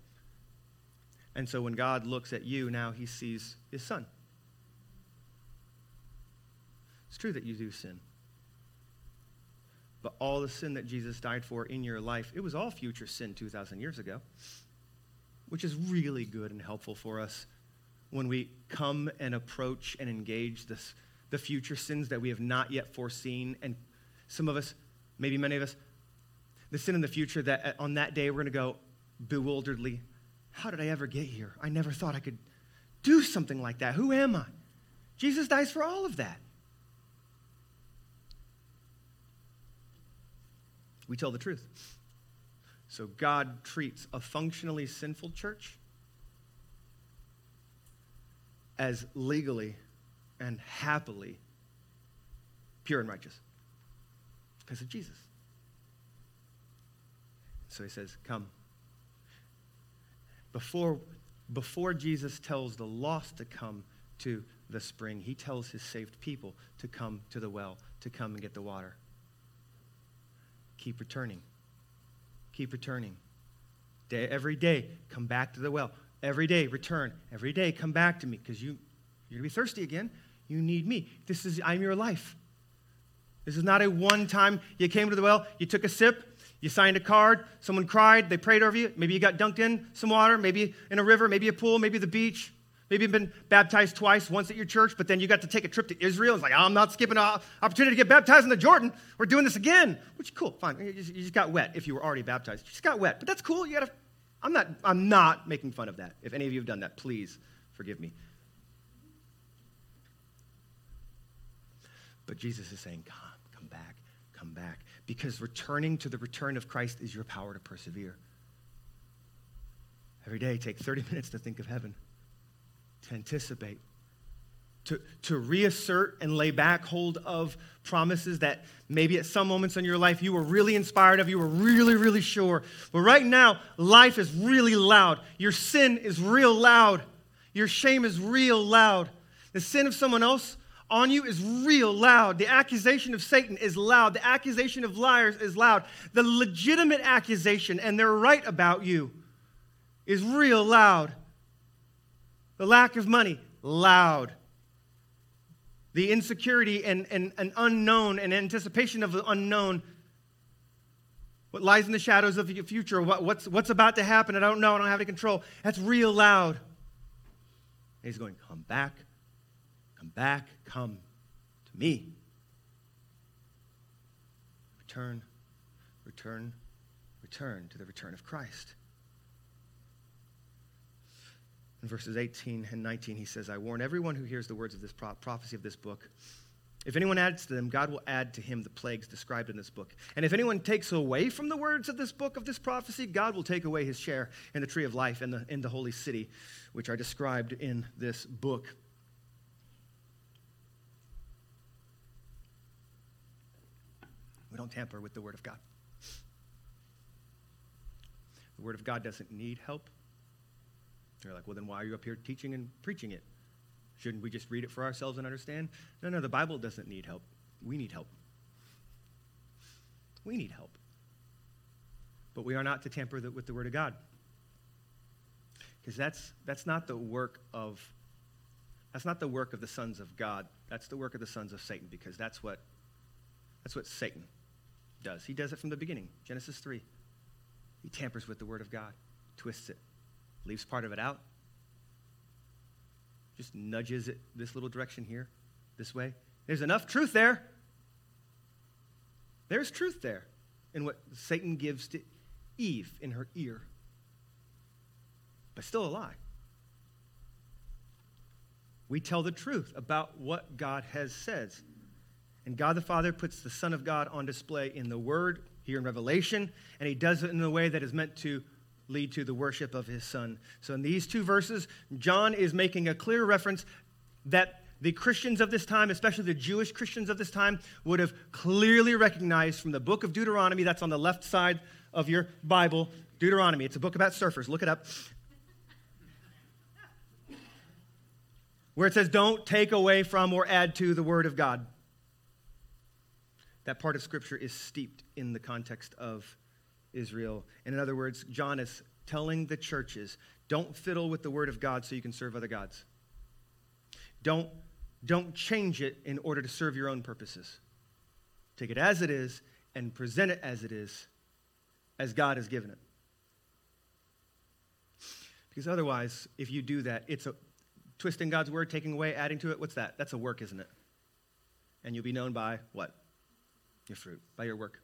And so when God looks at you, now he sees his son. It's true that you do sin. But all the sin that Jesus died for in your life, it was all future sin 2,000 years ago, which is really good and helpful for us when we come and approach and engage this, the future sins that we have not yet foreseen. And some of us, maybe many of us, the sin in the future that uh, on that day we're going to go bewilderedly, how did I ever get here? I never thought I could do something like that. Who am I? Jesus dies for all of that. We tell the truth. So God treats a functionally sinful church as legally and happily pure and righteous because of Jesus. So he says, Come, before before Jesus tells the lost to come to the spring, he tells his saved people to come to the well, to come and get the water. Keep returning. Keep returning. Day, every day, come back to the well. Every day, return. Every day, come back to me because you, you're going to be thirsty again. You need me. This is, I'm your life. This is not a one time you came to the well, you took a sip, you signed a card, someone cried, they prayed over you. Maybe you got dunked in some water, maybe in a river, maybe a pool, maybe the beach. Maybe you've been baptized twice, once at your church, but then you got to take a trip to Israel. It's like, I'm not skipping an opportunity to get baptized in the Jordan. We're doing this again. Which, is cool, fine. You just, you just got wet if you were already baptized. You just got wet, but that's cool. You gotta, I'm not, I'm not making fun of that. If any of you have done that, please forgive me. But Jesus is saying, come, come back, come back. Because returning to the return of Christ is your power to persevere. Every day, take 30 [LAUGHS] minutes to think of heaven to anticipate, to, to reassert and lay back hold of promises that maybe at some moments in your life you were really inspired of, you were really, really sure. But right now, life is really loud. Your sin is real loud. Your shame is real loud. The sin of someone else on you is real loud. The accusation of Satan is loud. The accusation of liars is loud. The legitimate accusation, and they're right about you, is real loud. The lack of money, loud. The insecurity and, and, and unknown and anticipation of the unknown. What lies in the shadows of the future, what, what's, what's about to happen, I don't know, I don't have any control. That's real loud. And he's going, Come back, come back, come to me. Return, return, return to the return of Christ. In verses 18 and 19, he says, I warn everyone who hears the words of this pro- prophecy of this book. If anyone adds to them, God will add to him the plagues described in this book. And if anyone takes away from the words of this book of this prophecy, God will take away his share in the tree of life and the, in the holy city, which are described in this book. We don't tamper with the word of God. The word of God doesn't need help. They're like, well, then why are you up here teaching and preaching it? Shouldn't we just read it for ourselves and understand? No, no, the Bible doesn't need help. We need help. We need help. But we are not to tamper the, with the Word of God. Because that's, that's not the work of that's not the work of the sons of God. That's the work of the sons of Satan, because that's what that's what Satan does. He does it from the beginning. Genesis 3. He tampers with the Word of God, twists it, leaves part of it out, just nudges it this little direction here, this way. There's enough truth there. There's truth there in what Satan gives to Eve in her ear, but still a lie. We tell the truth about what God has said. And God the Father puts the Son of God on display in the Word here in Revelation, and He does it in a way that is meant to lead to the worship of his son. So, in these two verses, John is making a clear reference that the Christians of this time, especially the Jewish Christians of this time, would have clearly recognized from the book of Deuteronomy, that's on the left side of your Bible. Deuteronomy, it's a book about surfers. Look it up. Where it says, Don't take away from or add to the word of God. That part of Scripture is steeped in the context of Israel. And in other words, John is telling the churches don't fiddle with the word of God so you can serve other gods. Don't, don't change it in order to serve your own purposes. Take it as it is and present it as it is, as God has given it. Because otherwise, if you do that, it's a twisting God's word, taking away, adding to it. What's that? That's a work, isn't it? And you'll be known by what? Your fruit, by your work.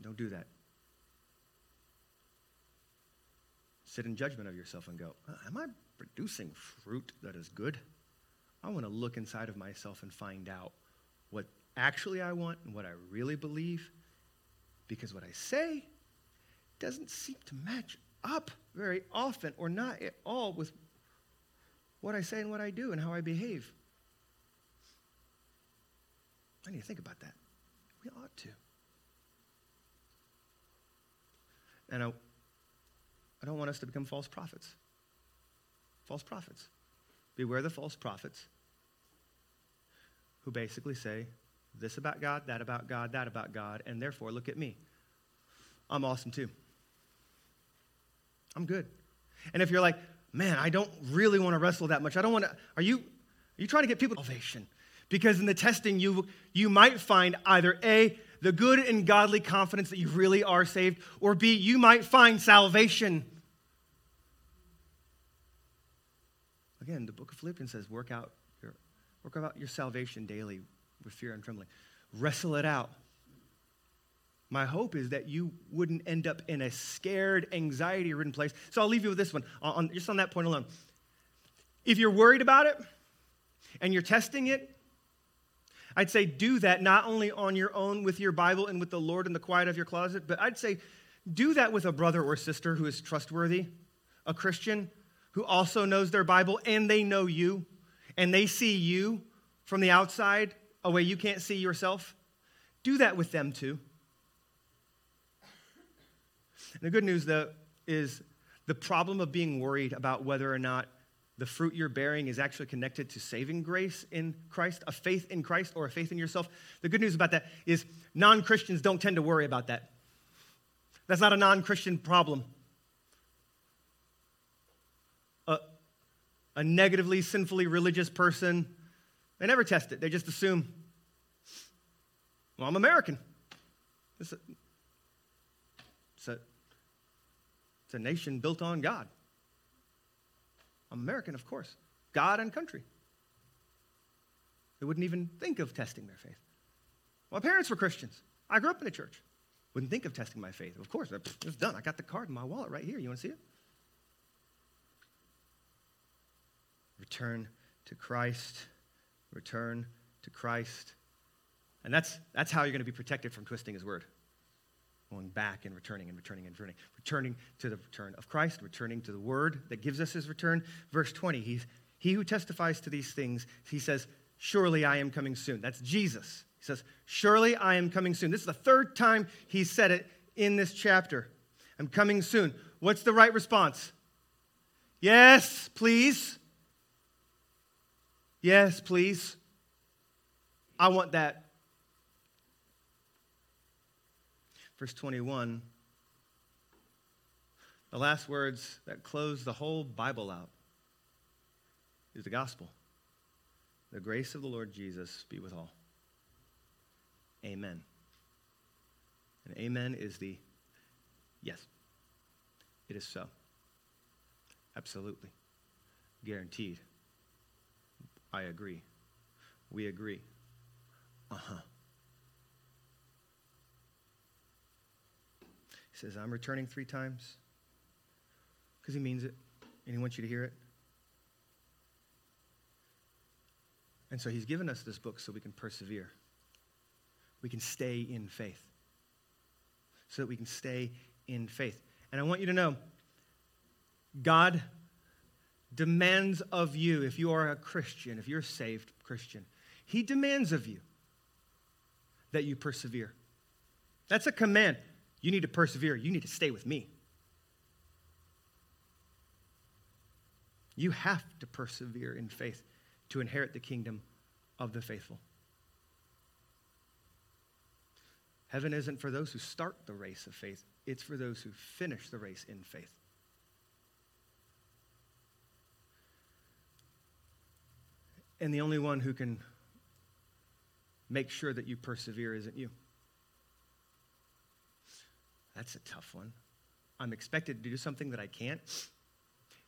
Don't do that. Sit in judgment of yourself and go, uh, Am I producing fruit that is good? I want to look inside of myself and find out what actually I want and what I really believe. Because what I say doesn't seem to match up very often or not at all with what I say and what I do and how I behave. I need to think about that. We ought to. And I, I don't want us to become false prophets. False prophets. Beware the false prophets who basically say this about God, that about God, that about God, and therefore look at me. I'm awesome too. I'm good. And if you're like, man, I don't really want to wrestle that much, I don't want to, are you, are you trying to get people salvation? Because in the testing, you, you might find either A, the good and godly confidence that you really are saved, or B, you might find salvation. Again, the book of Philippians says, work out your, work out your salvation daily with fear and trembling. Wrestle it out. My hope is that you wouldn't end up in a scared, anxiety ridden place. So I'll leave you with this one, on, just on that point alone. If you're worried about it and you're testing it, I'd say do that not only on your own with your Bible and with the Lord in the quiet of your closet, but I'd say do that with a brother or sister who is trustworthy, a Christian who also knows their Bible and they know you and they see you from the outside a way you can't see yourself. Do that with them too. And the good news, though, is the problem of being worried about whether or not the fruit you're bearing is actually connected to saving grace in Christ, a faith in Christ, or a faith in yourself. The good news about that is non Christians don't tend to worry about that. That's not a non Christian problem. A, a negatively, sinfully religious person, they never test it. They just assume, well, I'm American. It's a, it's a, it's a nation built on God. I'm American, of course. God and country. They wouldn't even think of testing their faith. My parents were Christians. I grew up in a church. Wouldn't think of testing my faith. Of course, it's done. I got the card in my wallet right here. You want to see it? Return to Christ. Return to Christ. And that's, that's how you're going to be protected from twisting his word going back and returning and returning and returning, returning to the return of Christ, returning to the word that gives us his return. Verse 20, he's, he who testifies to these things, he says, Surely I am coming soon. That's Jesus. He says, Surely I am coming soon. This is the third time he said it in this chapter. I'm coming soon. What's the right response? Yes, please. Yes, please. I want that. Verse 21, the last words that close the whole Bible out is the gospel. The grace of the Lord Jesus be with all. Amen. And amen is the yes, it is so. Absolutely. Guaranteed. I agree. We agree. Uh huh. He says, I'm returning three times because he means it and he wants you to hear it. And so he's given us this book so we can persevere. We can stay in faith. So that we can stay in faith. And I want you to know God demands of you, if you are a Christian, if you're a saved Christian, He demands of you that you persevere. That's a command. You need to persevere. You need to stay with me. You have to persevere in faith to inherit the kingdom of the faithful. Heaven isn't for those who start the race of faith, it's for those who finish the race in faith. And the only one who can make sure that you persevere isn't you. That's a tough one. I'm expected to do something that I can't.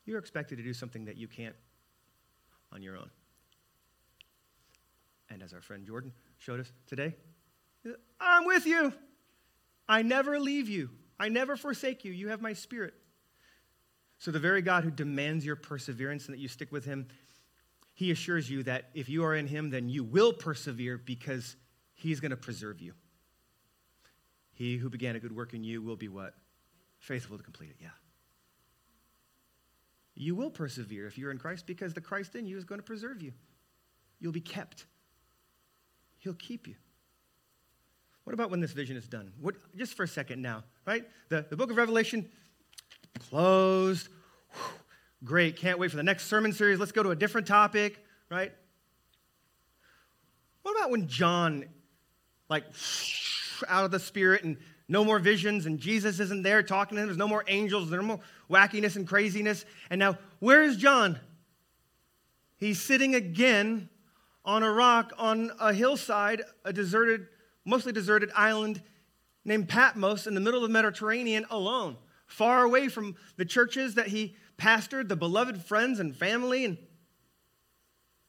You're expected to do something that you can't on your own. And as our friend Jordan showed us today, I'm with you. I never leave you. I never forsake you. You have my spirit. So, the very God who demands your perseverance and that you stick with him, he assures you that if you are in him, then you will persevere because he's going to preserve you. He who began a good work in you will be what? Faithful to complete it, yeah. You will persevere if you're in Christ because the Christ in you is going to preserve you. You'll be kept. He'll keep you. What about when this vision is done? What, just for a second now, right? The, the book of Revelation, closed. Whew. Great. Can't wait for the next sermon series. Let's go to a different topic, right? What about when John, like, out of the spirit and no more visions and Jesus isn't there talking to him? There's no more angels, there's no more wackiness and craziness. And now, where is John? He's sitting again on a rock on a hillside, a deserted, mostly deserted island named Patmos in the middle of the Mediterranean alone, far away from the churches that he pastored, the beloved friends and family, and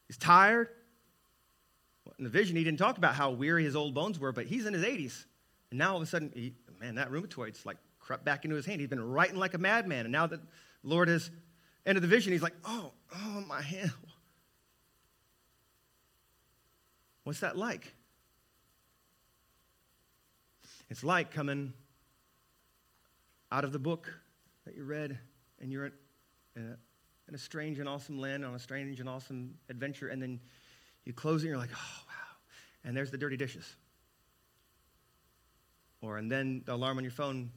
he's tired. In the vision, he didn't talk about how weary his old bones were, but he's in his 80s. And now all of a sudden, he, man, that rheumatoid's like crept back into his hand. He's been writing like a madman. And now that the Lord has ended the vision, he's like, oh, oh, my hand. What's that like? It's like coming out of the book that you read and you're in a, in a strange and awesome land on a strange and awesome adventure, and then you close it and you're like, oh, wow. And there's the dirty dishes. Or, and then the alarm on your phone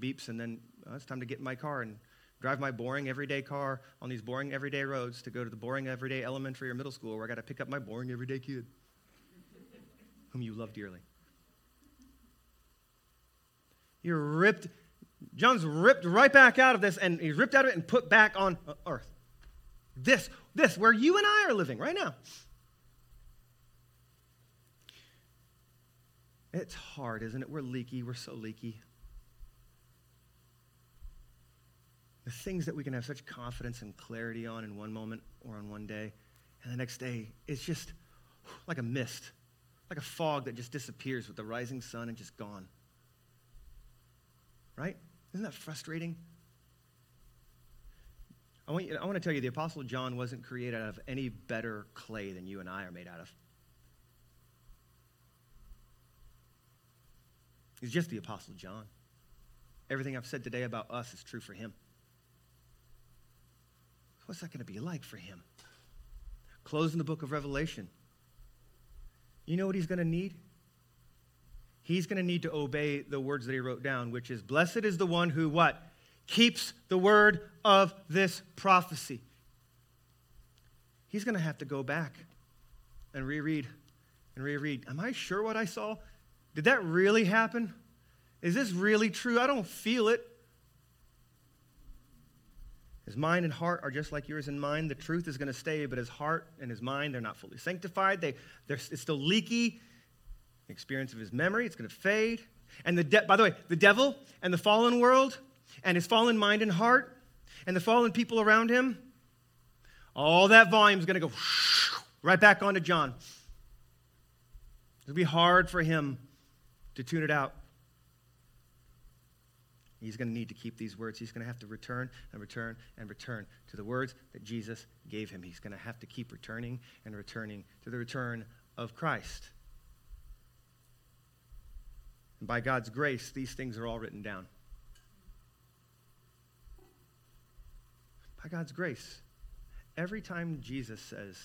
beeps, and then oh, it's time to get in my car and drive my boring everyday car on these boring everyday roads to go to the boring everyday elementary or middle school where I got to pick up my boring everyday kid, whom you love dearly. You're ripped. John's ripped right back out of this, and he's ripped out of it and put back on uh, earth. This, this, where you and I are living right now. It's hard, isn't it? We're leaky. We're so leaky. The things that we can have such confidence and clarity on in one moment or on one day, and the next day, it's just like a mist, like a fog that just disappears with the rising sun and just gone. Right? Isn't that frustrating? I want, you, I want to tell you the Apostle John wasn't created out of any better clay than you and I are made out of. He's just the Apostle John. Everything I've said today about us is true for him. What's that going to be like for him? Closing the book of Revelation. You know what he's going to need? He's going to need to obey the words that he wrote down, which is Blessed is the one who what? Keeps the word of this prophecy. He's going to have to go back and reread and reread. Am I sure what I saw? Did that really happen? Is this really true? I don't feel it. His mind and heart are just like yours and mine. The truth is going to stay, but his heart and his mind, they're not fully sanctified. They, they're, it's still leaky. The experience of his memory, it's going to fade. And the de- by the way, the devil and the fallen world and his fallen mind and heart and the fallen people around him, all that volume is going to go right back onto John. It'll be hard for him to tune it out. He's going to need to keep these words. He's going to have to return and return and return to the words that Jesus gave him. He's going to have to keep returning and returning to the return of Christ. And by God's grace, these things are all written down. By God's grace. Every time Jesus says,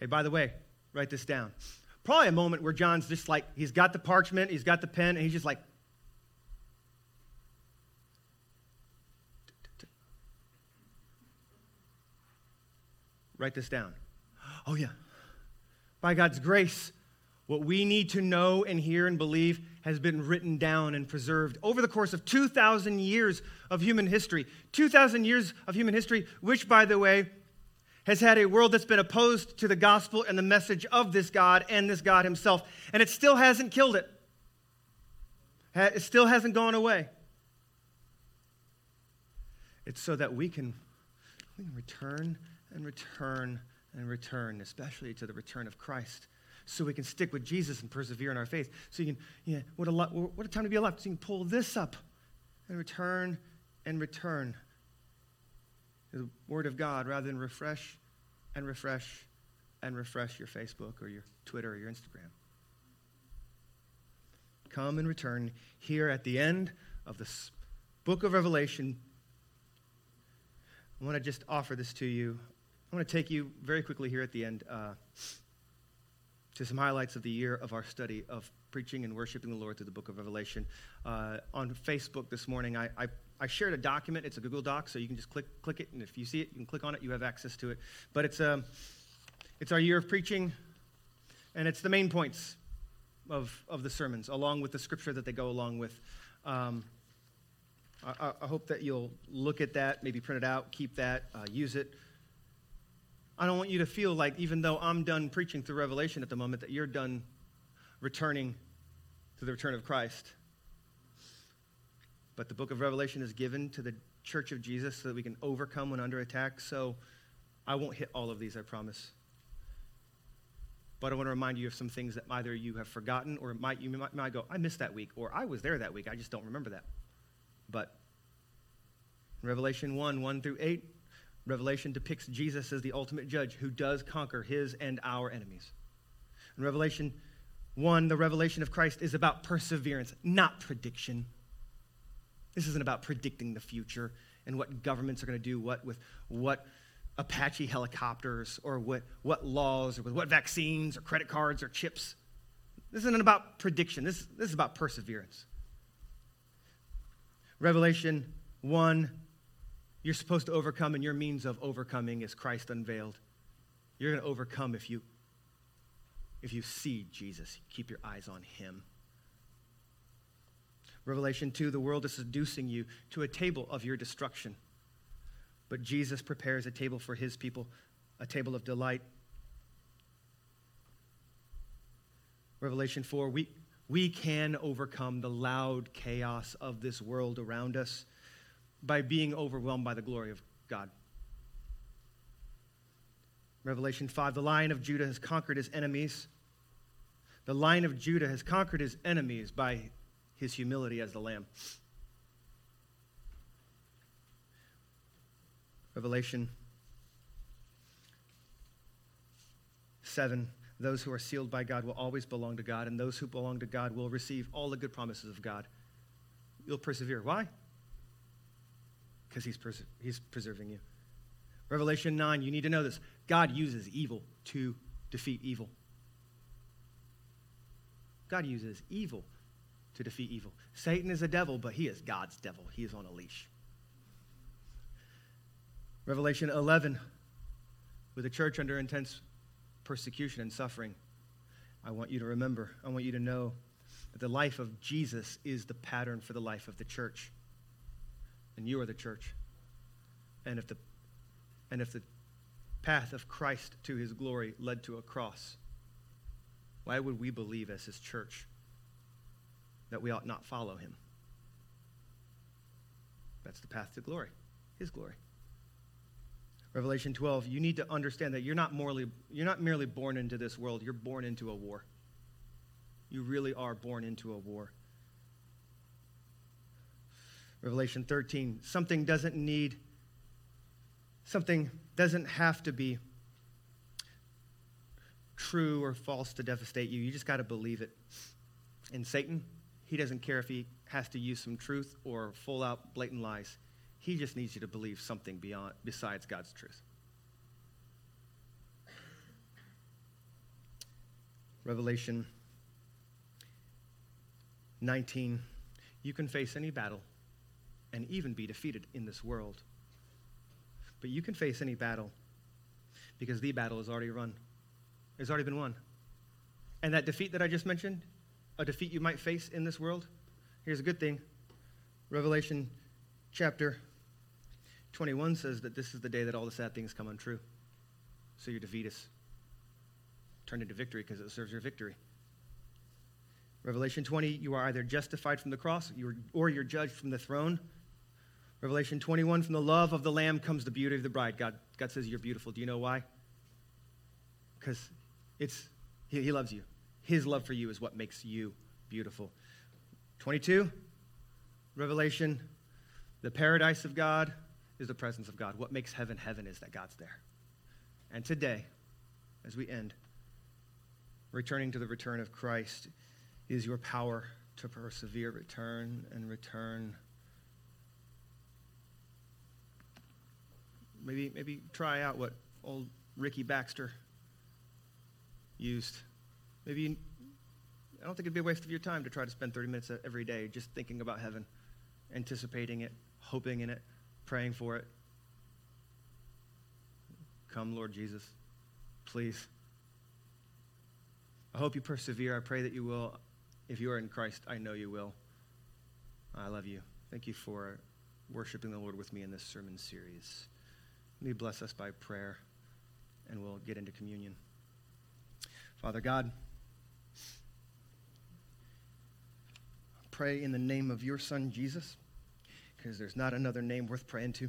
hey, by the way, write this down probably a moment where John's just like, he's got the parchment, he's got the pen, and he's just like, write this down. Oh, yeah. By God's grace, what we need to know and hear and believe has been written down and preserved over the course of 2,000 years of human history. 2,000 years of human history, which, by the way, has had a world that's been opposed to the gospel and the message of this God and this God himself. And it still hasn't killed it, it still hasn't gone away. It's so that we can, we can return and return and return, especially to the return of Christ. So we can stick with Jesus and persevere in our faith. So you can, yeah, what a, lot, what a time to be alive. So you can pull this up and return and return the Word of God rather than refresh and refresh and refresh your Facebook or your Twitter or your Instagram. Come and return here at the end of this book of Revelation. I want to just offer this to you. I want to take you very quickly here at the end uh, to some highlights of the year of our study of preaching and worshiping the Lord through the book of Revelation. Uh, on Facebook this morning, I, I I shared a document. It's a Google Doc, so you can just click, click it, and if you see it, you can click on it. You have access to it. But it's, um, it's our year of preaching, and it's the main points of, of the sermons, along with the scripture that they go along with. Um, I, I, hope that you'll look at that, maybe print it out, keep that, uh, use it. I don't want you to feel like, even though I'm done preaching through Revelation at the moment, that you're done returning to the return of Christ. But the book of Revelation is given to the church of Jesus so that we can overcome when under attack. So I won't hit all of these, I promise. But I want to remind you of some things that either you have forgotten or might, you might, might go, I missed that week, or I was there that week, I just don't remember that. But Revelation 1 1 through 8, Revelation depicts Jesus as the ultimate judge who does conquer his and our enemies. In Revelation 1, the revelation of Christ is about perseverance, not prediction. This isn't about predicting the future and what governments are going to do what with what Apache helicopters or what, what laws or with what vaccines or credit cards or chips. This isn't about prediction. This, this is about perseverance. Revelation 1, you're supposed to overcome, and your means of overcoming is Christ unveiled. You're going to overcome if you if you see Jesus. Keep your eyes on him. Revelation 2 the world is seducing you to a table of your destruction. But Jesus prepares a table for his people, a table of delight. Revelation 4 we, we can overcome the loud chaos of this world around us by being overwhelmed by the glory of God. Revelation 5 the lion of Judah has conquered his enemies. The lion of Judah has conquered his enemies by his humility as the lamb. Revelation 7 Those who are sealed by God will always belong to God, and those who belong to God will receive all the good promises of God. You'll persevere. Why? Because he's, pers- he's preserving you. Revelation 9, you need to know this God uses evil to defeat evil. God uses evil to defeat evil. Satan is a devil, but he is God's devil. He is on a leash. Revelation 11, with the church under intense persecution and suffering, I want you to remember, I want you to know that the life of Jesus is the pattern for the life of the church. And you are the church. And if the, and if the path of Christ to his glory led to a cross, why would we believe as his church that we ought not follow him. That's the path to glory, his glory. Revelation 12, you need to understand that you're not, morally, you're not merely born into this world, you're born into a war. You really are born into a war. Revelation 13, something doesn't need, something doesn't have to be true or false to devastate you. You just got to believe it. And Satan, he doesn't care if he has to use some truth or full out blatant lies. He just needs you to believe something beyond, besides God's truth. Revelation 19 You can face any battle and even be defeated in this world. But you can face any battle because the battle is already run. It's already been won. And that defeat that I just mentioned, a defeat you might face in this world, here's a good thing. Revelation chapter 21 says that this is the day that all the sad things come untrue. So your defeat is turned into victory because it serves your victory. Revelation 20, you are either justified from the cross or you're judged from the throne. Revelation 21, from the love of the Lamb comes the beauty of the bride. God, God says you're beautiful. Do you know why? Because it's he, he loves you. His love for you is what makes you beautiful. 22, Revelation, the paradise of God is the presence of God. What makes heaven heaven is that God's there. And today, as we end, returning to the return of Christ is your power to persevere, return and return. Maybe, maybe try out what old Ricky Baxter used. Maybe you, I don't think it'd be a waste of your time to try to spend 30 minutes every day just thinking about heaven, anticipating it, hoping in it, praying for it. Come, Lord Jesus, please. I hope you persevere. I pray that you will. If you are in Christ, I know you will. I love you. Thank you for worshiping the Lord with me in this sermon series. May you bless us by prayer, and we'll get into communion. Father God, pray in the name of your Son, Jesus, because there's not another name worth praying to.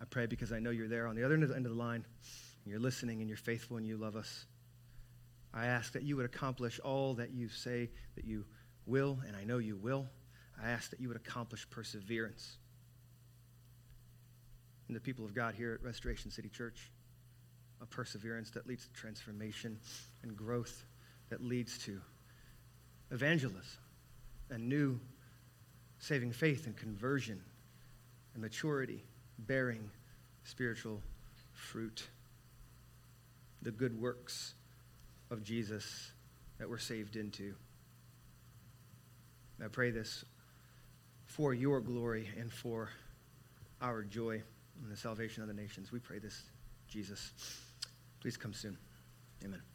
I pray because I know you're there on the other end of the line, and you're listening, and you're faithful, and you love us. I ask that you would accomplish all that you say that you will, and I know you will. I ask that you would accomplish perseverance in the people of God here at Restoration City Church, a perseverance that leads to transformation and growth, that leads to evangelism and new saving faith and conversion and maturity, bearing spiritual fruit, the good works of Jesus that we're saved into. I pray this for your glory and for our joy in the salvation of the nations. We pray this, Jesus. Please come soon. Amen.